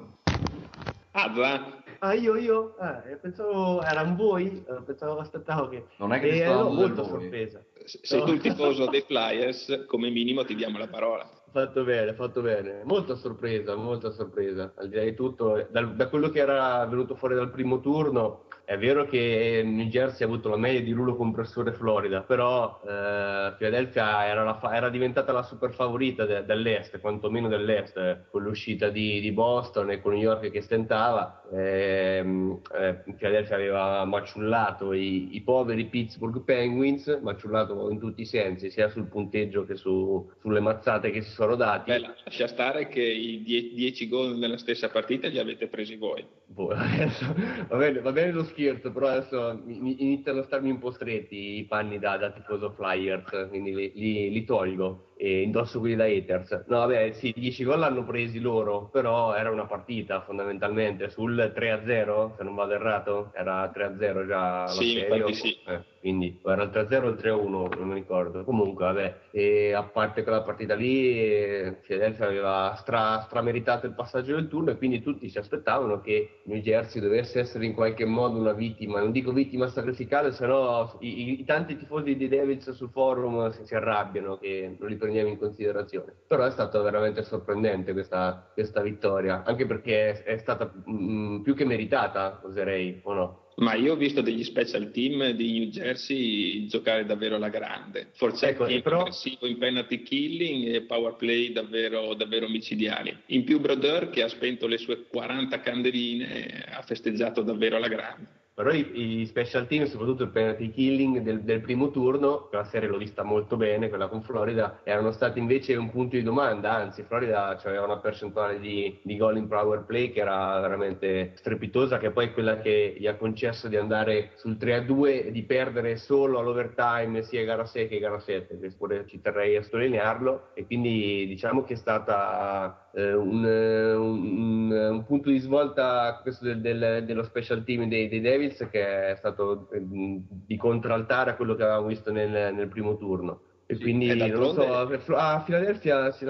A: Azza,
D: Ah, io, io? Ah, pensavo erano voi, eh, pensavo, aspettavo che...
B: Non è che dando del
D: molto
B: voi.
D: sorpresa.
A: sei
D: No.
A: tu il tifoso dei [LAUGHS] Flyers, come minimo ti diamo la parola.
D: Fatto bene, fatto bene. Molta sorpresa, molta sorpresa. Al di là di tutto, eh, dal- da quello che era venuto fuori dal primo turno, è vero che New Jersey ha avuto la meglio di rullo compressore Florida, però eh, Philadelphia era, la fa- era diventata la super favorita de- dell'Est, quantomeno dell'Est, eh, con l'uscita di, di Boston e con New York che stentava. Ehm, eh, Philadelphia aveva maciullato i, i poveri Pittsburgh Penguins, maciullato in tutti i sensi, sia sul punteggio che su- sulle mazzate che si sono dati.
A: Beh, lascia stare che i 10 gol nella stessa partita li avete presi voi.
D: Boh, adesso, va, bene, va bene lo scherzo, però adesso iniziano a starmi un po' stretti i panni da, da tifoso Flyers, quindi li, li- li tolgo e indosso quelli da haters. No, vabbè, sì, 10 gol l'hanno presi loro, però era una partita fondamentalmente sul 3-0, se non vado errato, era 3-0 già
A: Sì, di sì.
D: eh, quindi era il 3-0 o il 3-1, non mi ricordo. Comunque, vabbè, a parte quella partita lì, Philadelphia aveva stra, strameritato il passaggio del turno e quindi tutti si aspettavano che New Jersey dovesse essere in qualche modo una vittima, non dico vittima sacrificale, se no i, i- tanti tifosi di Devils sul forum si, si arrabbiano che non li prendiamo in considerazione. Però è stata veramente sorprendente questa, questa vittoria, anche perché è, è stata mm, più che meritata, oserei, o no?
A: Ma io ho visto degli special team di New Jersey giocare davvero alla grande. Forse
D: Ecco, però-
A: aggressivo in penalty killing e power play davvero, davvero micidiali. In più Brodeur che ha spento le sue 40 candeline ha festeggiato davvero alla grande.
D: Però i, i special team, soprattutto il penalty killing del, del primo turno, quella serie l'ho vista molto bene, quella con Florida, erano stati invece un punto di domanda, anzi Florida aveva una percentuale di, di gol in power play che era veramente strepitosa, che poi è quella che gli ha concesso di andare sul 3-2 e di perdere solo all'overtime sia gara 6 che gara 7, che pure ci terrei a sottolinearlo, e quindi diciamo che è stata eh, un, eh, un- un punto di svolta questo del- del- dello special team dei, dei Devils che è stato eh, di contraltare a quello che avevamo visto nel, nel primo turno. E
A: Sì,
D: quindi non lo so, a Philadelphia si,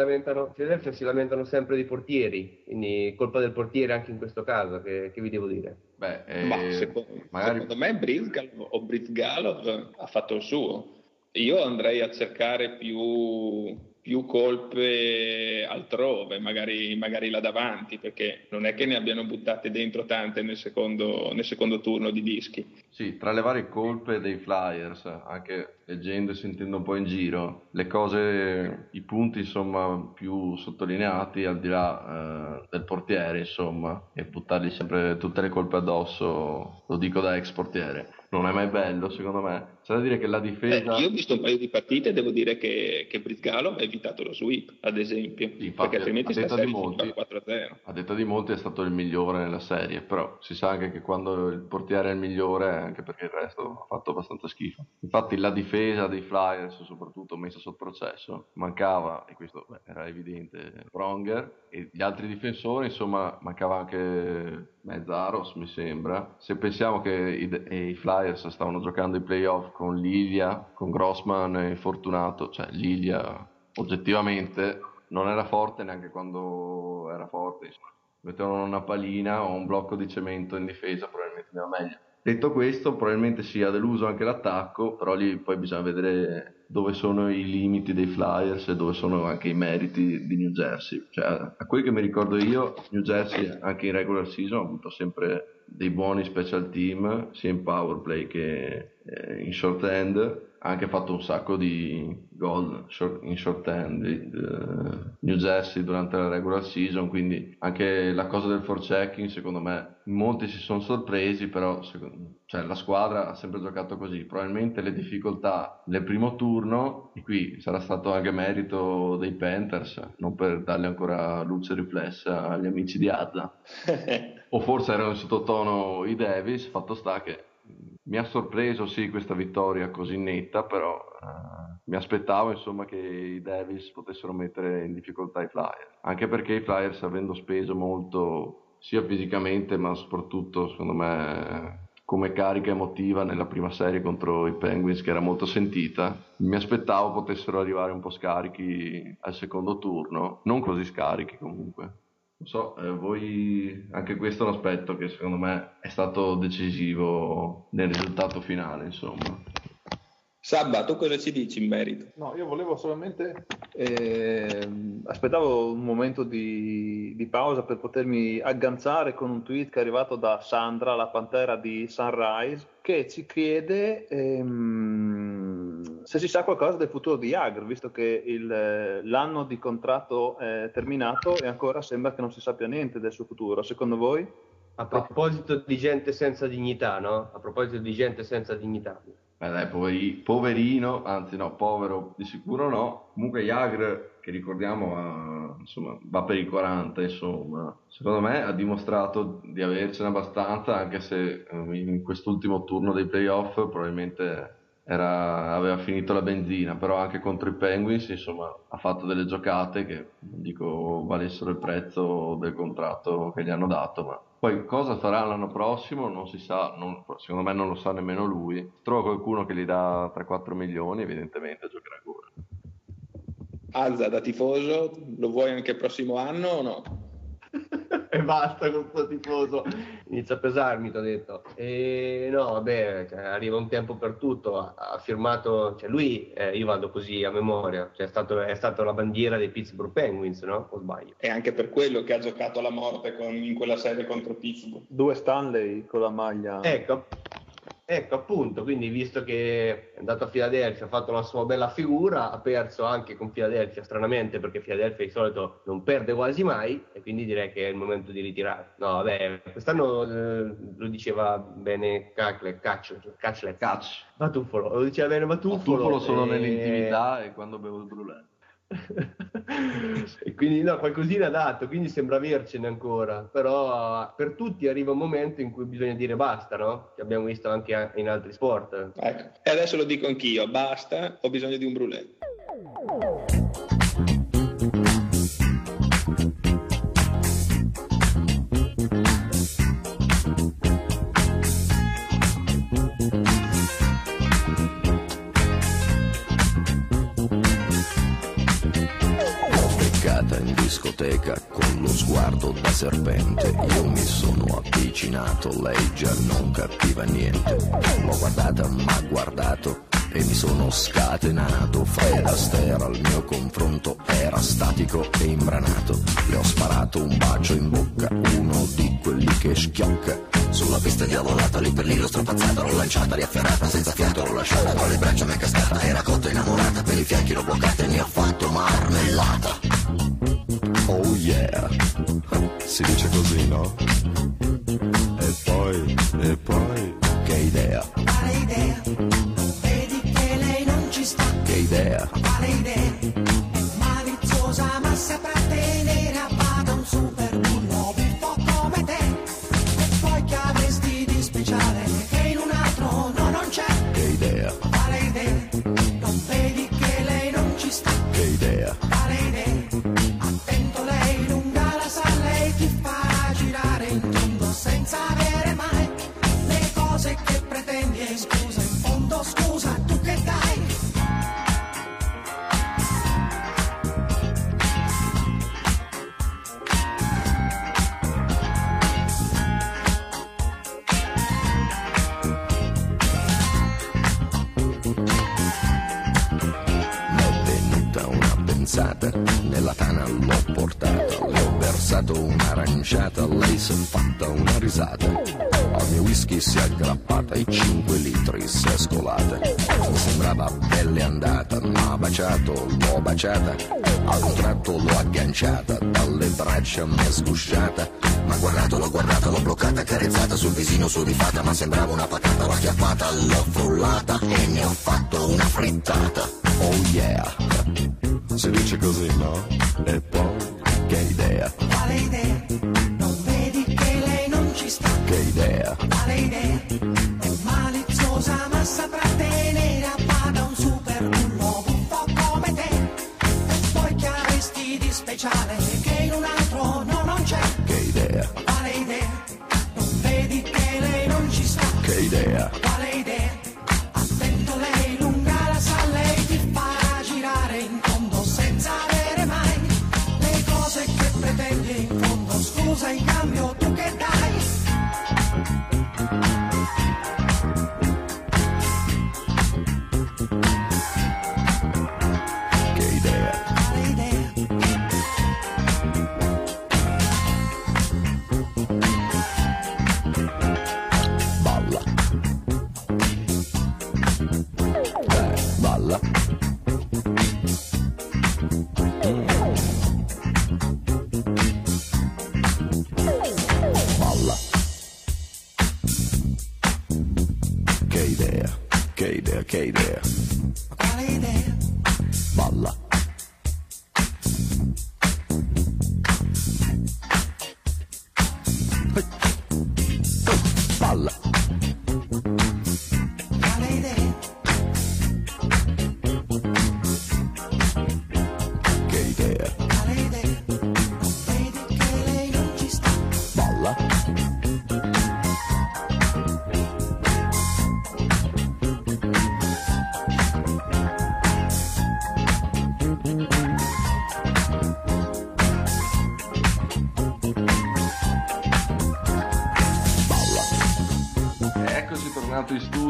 D: si lamentano sempre dei portieri, quindi colpa del portiere anche in questo caso, che, che vi devo dire?
B: Beh, eh,
A: Ma secondo,
B: magari
A: secondo me Brizgalov o Brizgalov ha fatto il suo. Io andrei a cercare più, più colpe altrove, magari, magari là davanti, perché non è che ne abbiano buttate dentro tante nel secondo, nel secondo turno di dischi.
B: Sì, tra le varie colpe dei Flyers, anche leggendo e sentendo un po' in giro, le cose, i punti insomma più sottolineati al di là eh, del portiere insomma, e buttargli sempre tutte le colpe addosso, lo dico da ex portiere, non è mai bello secondo me. C'è da dire che la
A: Eh,
B: difesa...
A: io ho visto un paio di partite devo dire che, che Brizgalov ha evitato lo sweep, ad esempio,
B: Sì, infatti,
A: perché altrimenti sta serie
B: molti-
A: finiva 4-0.
B: A detta di molti è stato il migliore nella serie, però si sa anche che quando il portiere è il migliore anche perché il resto ha fatto abbastanza schifo. Infatti la difesa dei Flyers, soprattutto messa sotto processo, mancava, e questo beh, era evidente, Pronger e gli altri difensori, insomma mancava anche Mezzaros mi sembra. Se pensiamo che i, i Flyers stavano giocando i playoff con Lilia, con Grossman e Fortunato, cioè Lilia oggettivamente non era forte neanche quando era forte. Mettevano una palina o un blocco di cemento in difesa, probabilmente andava meglio. Detto questo, probabilmente sì, ha deluso anche l'attacco, però lì poi bisogna vedere dove sono i limiti dei Flyers e dove sono anche i meriti di New Jersey. Cioè, a quel che mi ricordo io, New Jersey anche in regular season ha avuto sempre dei buoni special team, sia in power play che eh, in short end, ha anche fatto un sacco di gol in short end di, eh, New Jersey durante la regular season, quindi anche la cosa del forechecking secondo me molti si sono sorpresi, però secondo- cioè, la squadra ha sempre giocato così, probabilmente le difficoltà del primo turno, e qui sarà stato anche merito dei Panthers, non per dargli ancora luce riflessa agli amici di Azza, [LAUGHS] o forse erano in sottotono i Davis, fatto sta che mi ha sorpreso sì questa vittoria così netta, però eh, mi aspettavo insomma che i Davis potessero mettere in difficoltà i Flyers, anche perché i Flyers avendo speso molto sia fisicamente ma soprattutto secondo me come carica emotiva nella prima serie contro i Penguins che era molto sentita, mi aspettavo potessero arrivare un po' scarichi al secondo turno, non così scarichi comunque. Non so, eh, voi anche questo è un aspetto che secondo me è stato decisivo nel risultato finale, insomma.
A: Sabba, tu cosa ci dici in merito?
C: No, io volevo solamente. ehm, aspettavo un momento di, di pausa per potermi agganciare con un tweet che è arrivato da Sandra, la pantera di Sunrise, che ci chiede ehm, se si sa qualcosa del futuro di Agr, visto che il- l'anno di contratto è terminato e ancora sembra che non si sappia niente del suo futuro. Secondo voi?
D: A proposito di gente senza dignità, no? A proposito di gente senza dignità.
B: Beh dai, poveri- poverino, anzi no, povero di sicuro no. Comunque Jagr, che ricordiamo, ha- insomma, va per i 40, insomma. Secondo me ha dimostrato di avercene abbastanza, anche se eh, in quest'ultimo turno dei playoff probabilmente era- aveva finito la benzina, però anche contro i Penguins, insomma, ha fatto delle giocate che non dico valessero il prezzo del contratto che gli hanno dato, ma poi cosa farà l'anno prossimo non si sa, non- secondo me non lo sa nemmeno lui. Trova qualcuno che gli dà 3-4 milioni, evidentemente giocherà ancora.
A: Azza, da tifoso, lo vuoi anche il prossimo anno o no?
D: E basta con sto tifoso. Inizia a pesarmi, ti ho detto. E no, vabbè, cioè, arriva un tempo per tutto. Ha, ha firmato, cioè lui, eh, io vado così a memoria, cioè, è, stato, è stato la bandiera dei Pittsburgh Penguins, no? O sbaglio?
A: È anche per quello che ha giocato alla morte con- in quella serie contro Pittsburgh.
C: Due Stanley con la maglia.
D: Ecco, ecco appunto, quindi visto che è andato a Filadelfia, ha fatto la sua bella figura, ha perso anche con Filadelfia, stranamente, perché Filadelfia di solito non perde quasi mai, e quindi direi che è il momento di ritirare. No, vabbè, quest'anno eh, lo diceva bene Cachle, Cachle, Cachle,
B: Catch.
D: Matuffolo, lo diceva bene Matuffolo.
B: Tuffolo solo
D: e-
B: nell'intimità e quando bevo il brulè. [LAUGHS]
D: e quindi no, qualcosina dato, quindi sembra avercene ancora, però per tutti arriva un momento in cui bisogna dire basta, no? Che abbiamo visto anche in altri sport.
A: Ecco. E adesso lo dico anch'io, basta, ho bisogno di un brulè.
G: Discoteca con lo sguardo da serpente. Io mi sono avvicinato, lei già non capiva niente. L'ho guardata, ma guardato e mi sono scatenato. Fred Astaire al mio confronto era statico e imbranato. Le ho sparato un bacio in bocca, uno di quelli che schiocca. Sulla pista diavolata, lì per lì l'ho strapazzata, l'ho lanciata, riafferrata, senza fiato l'ho lasciata, con le braccia mi è cascata, era cotta innamorata, per i fianchi l'ho bloccata e ne ho fatto marmellata. Oh yeah, si dice così, no? E poi, e poi, baciata. Ad un tratto l'ho agganciata, dalle braccia mi è sgusciata. Ma guardato, l'ho guardata, l'ho bloccata, carezzata sul visino sudifata, ma sembrava una patata, l'ho acchiappata, l'ho frullata e ne ho fatto una frittata. Oh yeah, si dice così, no? E poi, che idea,
F: Quale idea? Avresti di speciale che in un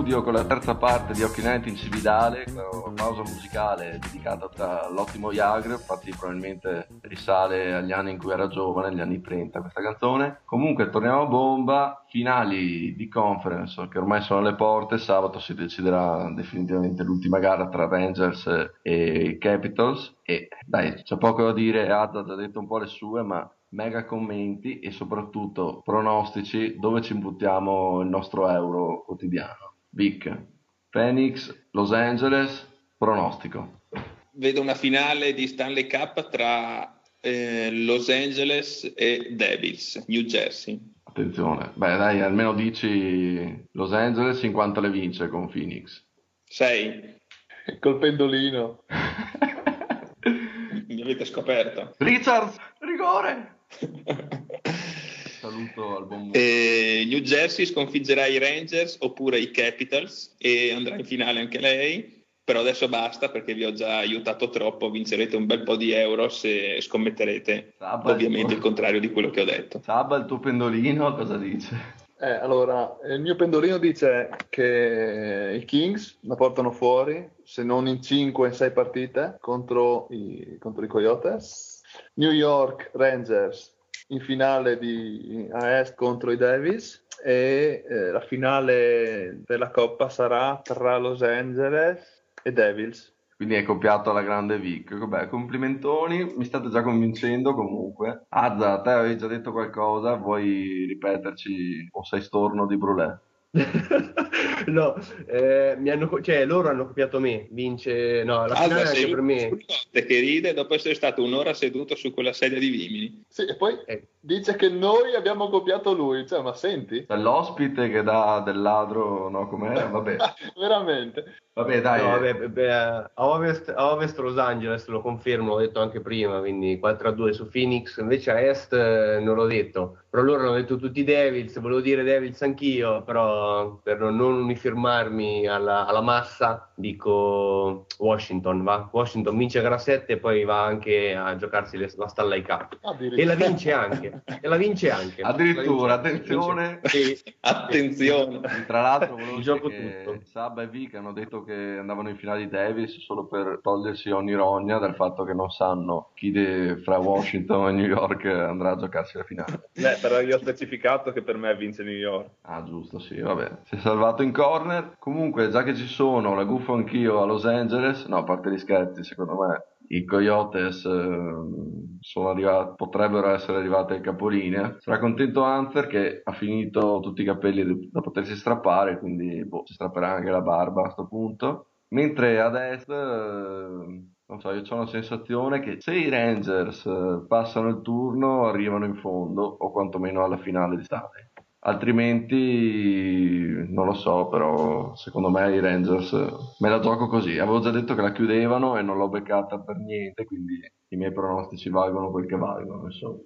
B: studio con la terza parte di Occhi Night in Cividale, una pausa musicale dedicata all'ottimo Jagr, infatti probabilmente risale agli anni in cui era giovane, gli anni 30 questa canzone. Comunque torniamo a bomba, finali di conference che ormai sono alle porte, sabato si deciderà definitivamente l'ultima gara tra Rangers e Capitals e dai, c'è poco da dire, Azza ha già detto un po' le sue, ma mega commenti e soprattutto pronostici dove ci buttiamo il nostro euro quotidiano. Vic, Phoenix, Los Angeles, pronostico.
A: Vedo una finale di Stanley Cup tra eh, Los Angeles e Devils, New Jersey.
B: Attenzione, beh dai, almeno dici Los Angeles in quanto le vince con Phoenix.
A: 6.
C: Col pendolino. [LAUGHS]
A: Mi avete scoperto.
B: Richards, rigore! [LAUGHS] Saluto al buon
A: Eh, New Jersey sconfiggerà i Rangers oppure i Capitals e andrà in finale anche lei. Però adesso basta perché vi ho già aiutato troppo, vincerete un bel po' di euro se scommetterete
B: Sabba,
A: ovviamente
B: il
A: il
B: tuo-
A: contrario di quello che ho detto.
B: Sabba, il tuo pendolino cosa dice?
C: Eh, allora, il mio pendolino dice che i Kings la portano fuori, se non in 5 in 6 partite, contro i, contro i Coyotes. New York Rangers in finale di, a Est contro i Davis e eh, la finale della Coppa sarà tra Los Angeles e Devils.
B: Quindi è copiato alla grande Vic. Vabbè, complimentoni, mi state già convincendo comunque. Azza, te avevi già detto qualcosa, vuoi ripeterci o sei storno di Brulè? [LAUGHS]
D: no, eh, mi hanno, cioè, loro hanno copiato me. Vince, no, la finale
A: sei
D: anche per me.
A: che ride dopo essere stato un'ora seduto su quella sedia di Vimini.
C: Sì, e poi
D: Eh.
C: dice che noi abbiamo copiato lui, cioè, ma senti?
B: L'ospite che dà del ladro, no, com'era? Vabbè, [LAUGHS]
C: Veramente.
B: vabbè dai.
D: No, vabbè, beh, a, ovest, a ovest Los Angeles lo confermo, l'ho detto anche prima, quindi 4-2 su Phoenix, invece a est eh, non l'ho detto, però loro hanno detto tutti Devils, volevo dire Devils anch'io, però per non non uniformarmi alla, alla massa dico Washington, va? Washington vince gara 7 e poi va anche a giocarsi le- la Stanley Cup. E la vince anche, e la vince anche.
B: Addirittura,
D: vince-
B: attenzione.
D: Sì.
A: Attenzione.
B: Tra l'altro volevo
D: gioco
B: che
D: tutto.
B: Sabba e Vic hanno detto che andavano in finale di Davis solo per togliersi ogni ironia dal fatto che non sanno chi de- fra Washington e New York andrà a giocarsi la finale.
C: Beh, però io ho specificato che per me vince New York.
B: Ah, giusto, sì, vabbè. Si è salvato in corner. Comunque, già che ci sono, la gufo anch'io a Los Angeles. No, a parte gli scherzi, secondo me i Coyotes ehm, sono arrivati, potrebbero essere arrivati al capolinea. Sarà contento Hunter che ha finito tutti i capelli da potersi strappare, quindi boh, si strapperà anche la barba a questo punto. Mentre ad est, ehm, non so, io ho una sensazione che se i Rangers eh, passano il turno arrivano in fondo o quantomeno alla finale di state. Altrimenti non lo so, però secondo me i Rangers me la gioco così. Avevo già detto che la chiudevano e non l'ho beccata per niente, quindi i miei pronostici valgono quel che valgono, insomma.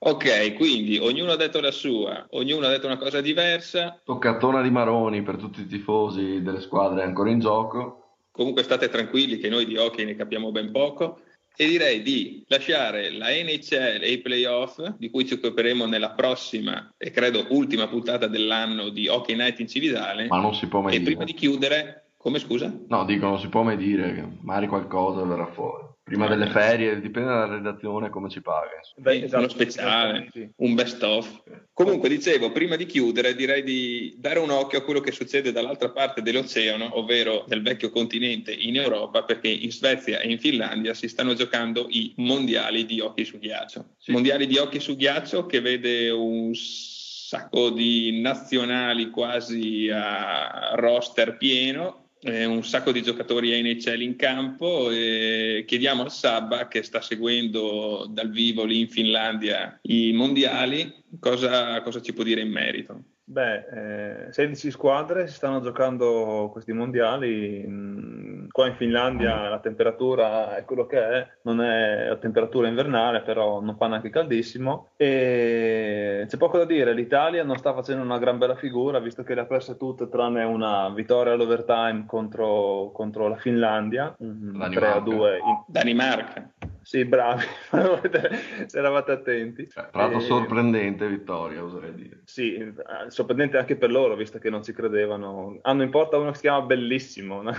A: Ok, quindi ognuno ha detto la sua, ognuno ha detto una cosa diversa.
B: Toccatona di Maroni per tutti i tifosi delle squadre ancora in gioco.
A: Comunque state tranquilli che noi di hockey ne capiamo ben poco. E direi di lasciare la NHL e i playoff, di cui ci occuperemo nella prossima e credo ultima puntata dell'anno di Hockey Night in Cividale.
B: Ma non si può mai
A: E
B: dire.
A: prima di chiudere, come scusa?
B: No, dico, non si può mai dire magari qualcosa verrà fuori. Prima delle ferie, dipende dalla redazione come ci paga. insomma.
A: Sì, uno speciale,
C: Sì.
A: un best of. Comunque dicevo, prima di chiudere direi di dare un occhio a quello che succede dall'altra parte dell'oceano, ovvero del vecchio continente in Europa, perché in Svezia e in Finlandia si stanno giocando i mondiali di hockey su ghiaccio.
B: Sì.
A: Mondiali di hockey su ghiaccio che vede un sacco di nazionali quasi a roster pieno, eh, un sacco di giocatori NHL in campo e chiediamo al Sabba che sta seguendo dal vivo lì in Finlandia i mondiali cosa, cosa ci può dire in merito.
C: Beh, eh, 16 squadre si stanno giocando questi mondiali. Mm, Qua in Finlandia la temperatura è quello che è, non è la temperatura invernale, però non fa neanche caldissimo. E c'è poco da dire, l'Italia non sta facendo una gran bella figura, visto che le ha perse tutte tranne una vittoria all'overtime contro, contro la Finlandia, mm, 3 a
B: Danimarca.
C: 2 in,
A: Danimarca.
C: Sì, bravi, [LAUGHS] se eravate attenti.
B: Cioè, tra l'altro
C: Eh,
B: sorprendente vittoria, oserei dire.
C: Sì, eh, sorprendente anche per loro, visto che non ci credevano. Hanno in porta uno che si chiama Bellissimo, no?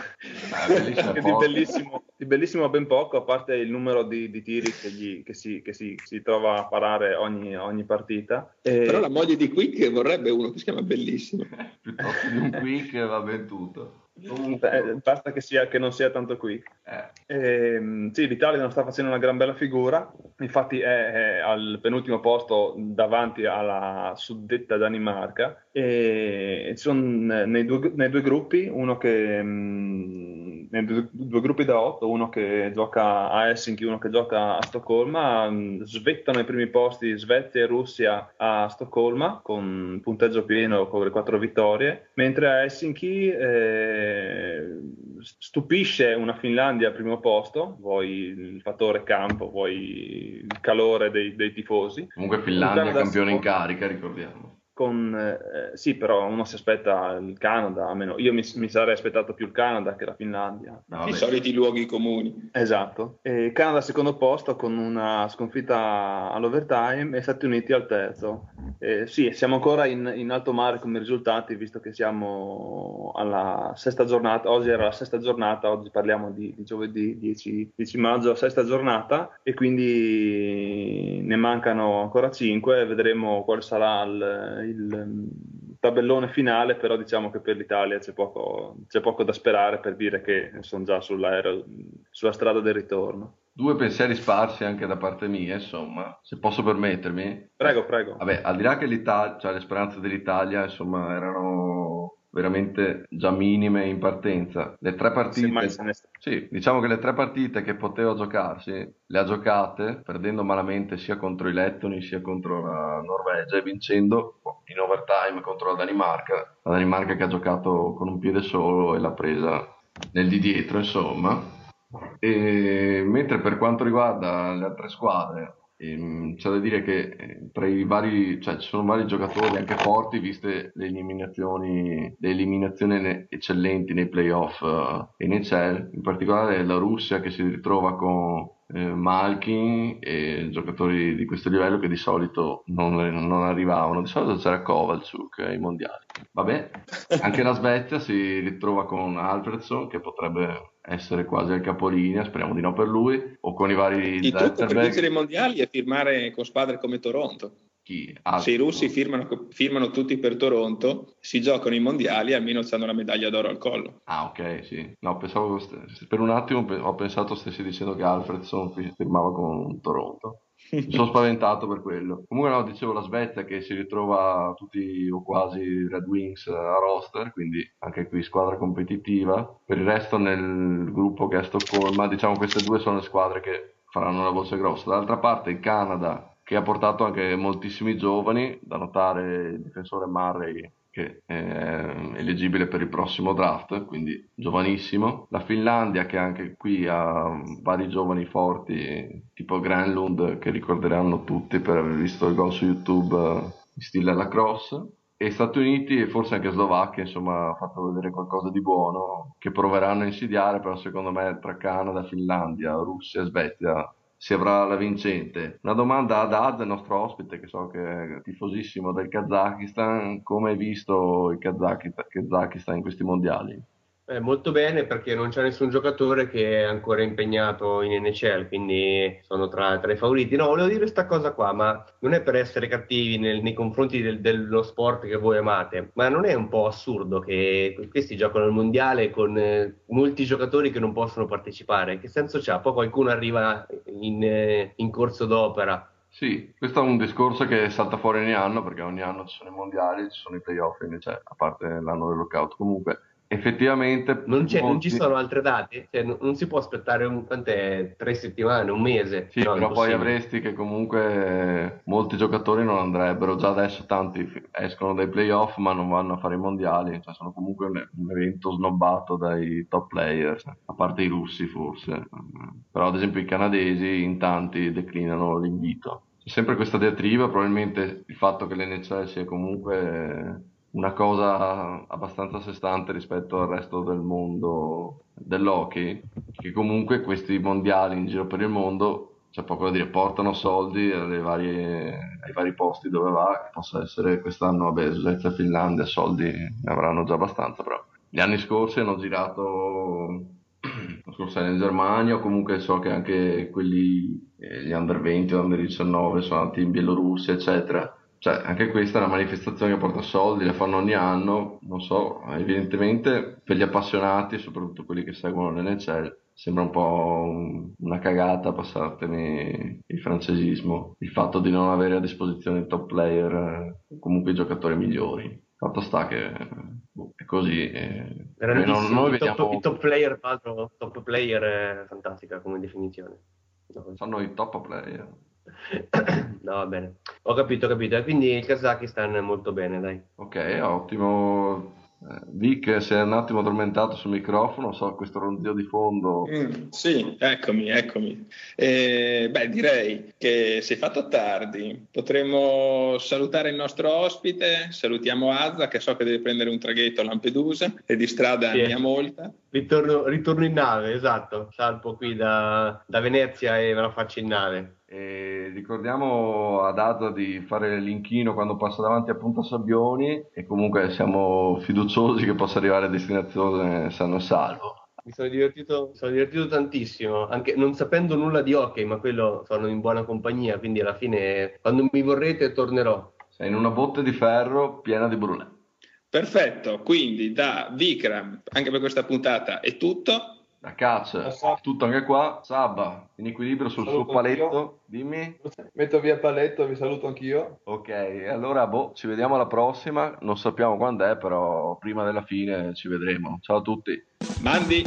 B: bellissimo [LAUGHS]
C: Che di, bellissimo, di bellissimo ben poco, a parte il numero di, di tiri che, gli- che si, che si- si trova a parare ogni, ogni partita. E-
A: Però la moglie di Quick vorrebbe uno che si chiama Bellissimo. [LAUGHS]
B: Piuttosto di un quick va ben tutto. Comunque,
C: eh, basta che, sia, che non sia tanto qui.
B: eh,
C: Ehm, sì, l'Italia non sta facendo una gran bella figura, infatti è, è al penultimo posto davanti alla suddetta Danimarca. E ci sono nei due, nei due gruppi, uno che mm, nei due, gruppi da otto, uno che gioca a Helsinki, uno che gioca a Stoccolma, mm, svettano i primi posti Svezia e Russia a Stoccolma con punteggio pieno con le quattro vittorie, mentre a Helsinki eh, stupisce una Finlandia al primo posto, vuoi il fattore campo, vuoi il calore dei, dei tifosi.
B: comunque Finlandia campione in carica, ricordiamo.
C: Con, eh, sì, però uno si aspetta il Canada, almeno io mi, mi sarei aspettato più il Canada che la Finlandia.
B: No,
A: I soliti luoghi comuni.
C: Esatto. E Canada al secondo posto con una sconfitta all'overtime e Stati Uniti al terzo. Eh, sì, siamo ancora in, in alto mare come risultati, visto che siamo alla sesta giornata. Oggi era la sesta giornata, oggi parliamo di, di giovedì 10, 10 maggio, sesta giornata, e quindi ne mancano ancora cinque. Vedremo quale sarà il, il, mm, tabellone finale, però diciamo che per l'Italia c'è poco, c'è poco da sperare per dire che sono già sull'aereo, sulla strada del ritorno.
B: Due pensieri sparsi anche da parte mia, insomma, se posso permettermi.
C: Prego, prego.
B: Vabbè, al di là che l'Italia, cioè le speranze dell'Italia, insomma, erano veramente già minime in partenza. Le tre partite, sì, diciamo che le tre partite che poteva giocarsi, le ha giocate, perdendo malamente sia contro i lettoni sia contro la Norvegia e vincendo in overtime contro la Danimarca. La Danimarca che ha giocato con un piede solo e l'ha presa nel di dietro, insomma. E mentre per quanto riguarda le altre squadre, ehm, c'è da dire che eh, tra i vari, cioè ci sono vari giocatori anche forti, viste le eliminazioni, le eliminazioni eccellenti nei playoff eh, NHL, in particolare la Russia che si ritrova con eh, Malkin e giocatori di questo livello che di solito non, non arrivavano. Di solito c'era Kovalchuk ai mondiali. Vabbè, anche la Svezia si ritrova con Alfredson che potrebbe essere quasi al capolinea, speriamo di no per lui, o con i vari
A: Il trucco per vincere i mondiali è firmare con squadre come Toronto.
B: Chi? Ah,
A: Se i russi firmano, firmano tutti per Toronto, si giocano i mondiali e almeno hanno la medaglia d'oro al collo.
B: Ah, ok, sì. No, pensavo per un attimo ho pensato stessi dicendo che Alfredson fi- firmava con Toronto. Sono spaventato per quello. Comunque no, dicevo la Svezia che si ritrova tutti o quasi Red Wings a roster, quindi anche qui squadra competitiva. Per il resto nel gruppo che è Stoccolma, diciamo queste due sono le squadre che faranno la voce grossa. Dall'altra parte il Canada che ha portato anche moltissimi giovani, da notare il difensore Murray che è eleggibile per il prossimo draft, quindi giovanissimo. La Finlandia che anche qui ha vari giovani forti, tipo Granlund che ricorderanno tutti per aver visto il gol su YouTube eh, in stile lacrosse. E Stati Uniti e forse anche Slovacchia, insomma, ha fatto vedere qualcosa di buono che proveranno a insidiare, però secondo me tra Canada, Finlandia, Russia e Svezia si avrà la vincente. Una domanda ad Ad, nostro ospite, che so che è tifosissimo del Kazakistan, come hai visto il Kazaki- Kazakistan in questi mondiali?
D: Eh, molto bene perché non c'è nessun giocatore che è ancora impegnato in NHL, quindi sono tra, tra i favoriti. No, volevo dire questa cosa qua, ma non è per essere cattivi nel- nei confronti del- dello sport che voi amate, ma non è un po' assurdo che questi giocano al mondiale con eh, molti giocatori che non possono partecipare? Che senso c'ha? Poi qualcuno arriva in, eh, in corso d'opera.
B: Sì, questo è un discorso che salta fuori ogni anno, perché ogni anno ci sono i mondiali, ci sono i playoff, cioè, a parte l'anno del lockout. Comunque, effettivamente...
D: Non, c'è- non ci
B: molti-
D: sono altre date? Cioè, non, non si può aspettare un, quant'è, tre settimane, un mese?
B: Sì,
D: No,
B: però poi avresti che comunque molti giocatori non andrebbero, già adesso tanti escono dai playoff ma non vanno a fare i mondiali, cioè sono comunque un, un evento snobbato dai top players, a parte i russi forse, però ad esempio i canadesi in tanti declinano l'invito. C'è sempre questa diatriba, probabilmente il fatto che l'NHL sia comunque una cosa abbastanza a sé stante rispetto al resto del mondo dell'hockey, che comunque questi mondiali in giro per il mondo c'è poco da dire, portano soldi varie- ai vari posti dove va, che possa essere quest'anno, vabbè, Svezia e Finlandia, soldi ne avranno già abbastanza, però gli anni scorsi hanno girato [CLEARS THROAT] lo scorso anno in Germania, o comunque so che anche quelli, eh, gli under 20, under 19 sono andati in Bielorussia, eccetera. Cioè, anche questa è una manifestazione che porta soldi, la fanno ogni anno, non so, evidentemente per gli appassionati, soprattutto quelli che seguono l'NCL, sembra un po' un- una cagata, passatemi il francesismo, il fatto di non avere a disposizione i top player, eh, comunque i giocatori migliori. Fatto sta che eh, boh, è così. e-
D: Grandissimo.
B: noi-
D: I, top,
B: vediamo-
D: i top player, l'altro, top player è fantastica come definizione. No,
B: sono i top player. [COUGHS]
D: no, va bene. Ho capito, ho capito. E Quindi il Kazakistan è molto bene, dai.
B: Ok, ottimo. Eh, Vic si è un attimo addormentato sul microfono, so questo ronzio di fondo.
A: Mm, sì, eccomi, eccomi. Eh, beh, direi che si è fatto tardi. Potremmo salutare il nostro ospite. Salutiamo Azza, che so che deve prendere un traghetto a Lampedusa e di strada
D: Sì.
A: ne ha molta.
D: Ritorno, ritorno in nave, esatto. Salpo qui da, da Venezia e me la faccio in nave.
B: E ricordiamo ad Ada di fare l'inchino quando passa davanti a Punta Sabbioni e comunque siamo fiduciosi che possa arrivare a destinazione sano e salvo.
D: Mi sono divertito, mi sono divertito tantissimo, anche non sapendo nulla di hockey, ma quello sono in buona compagnia, quindi alla fine quando mi vorrete tornerò.
B: Sei in una botte di ferro piena di brulè.
A: Perfetto, quindi da Vikram, anche per questa puntata è tutto.
B: Da catch, tutto anche qua. Sabba, in equilibrio sul
C: Saluto
B: suo paletto.
C: anch'io.
B: Dimmi.
C: Metto via il paletto, vi saluto anch'io.
B: Ok, allora boh, ci vediamo alla prossima. Non sappiamo quando è, però prima della fine ci vedremo. Ciao a tutti.
A: Mandi.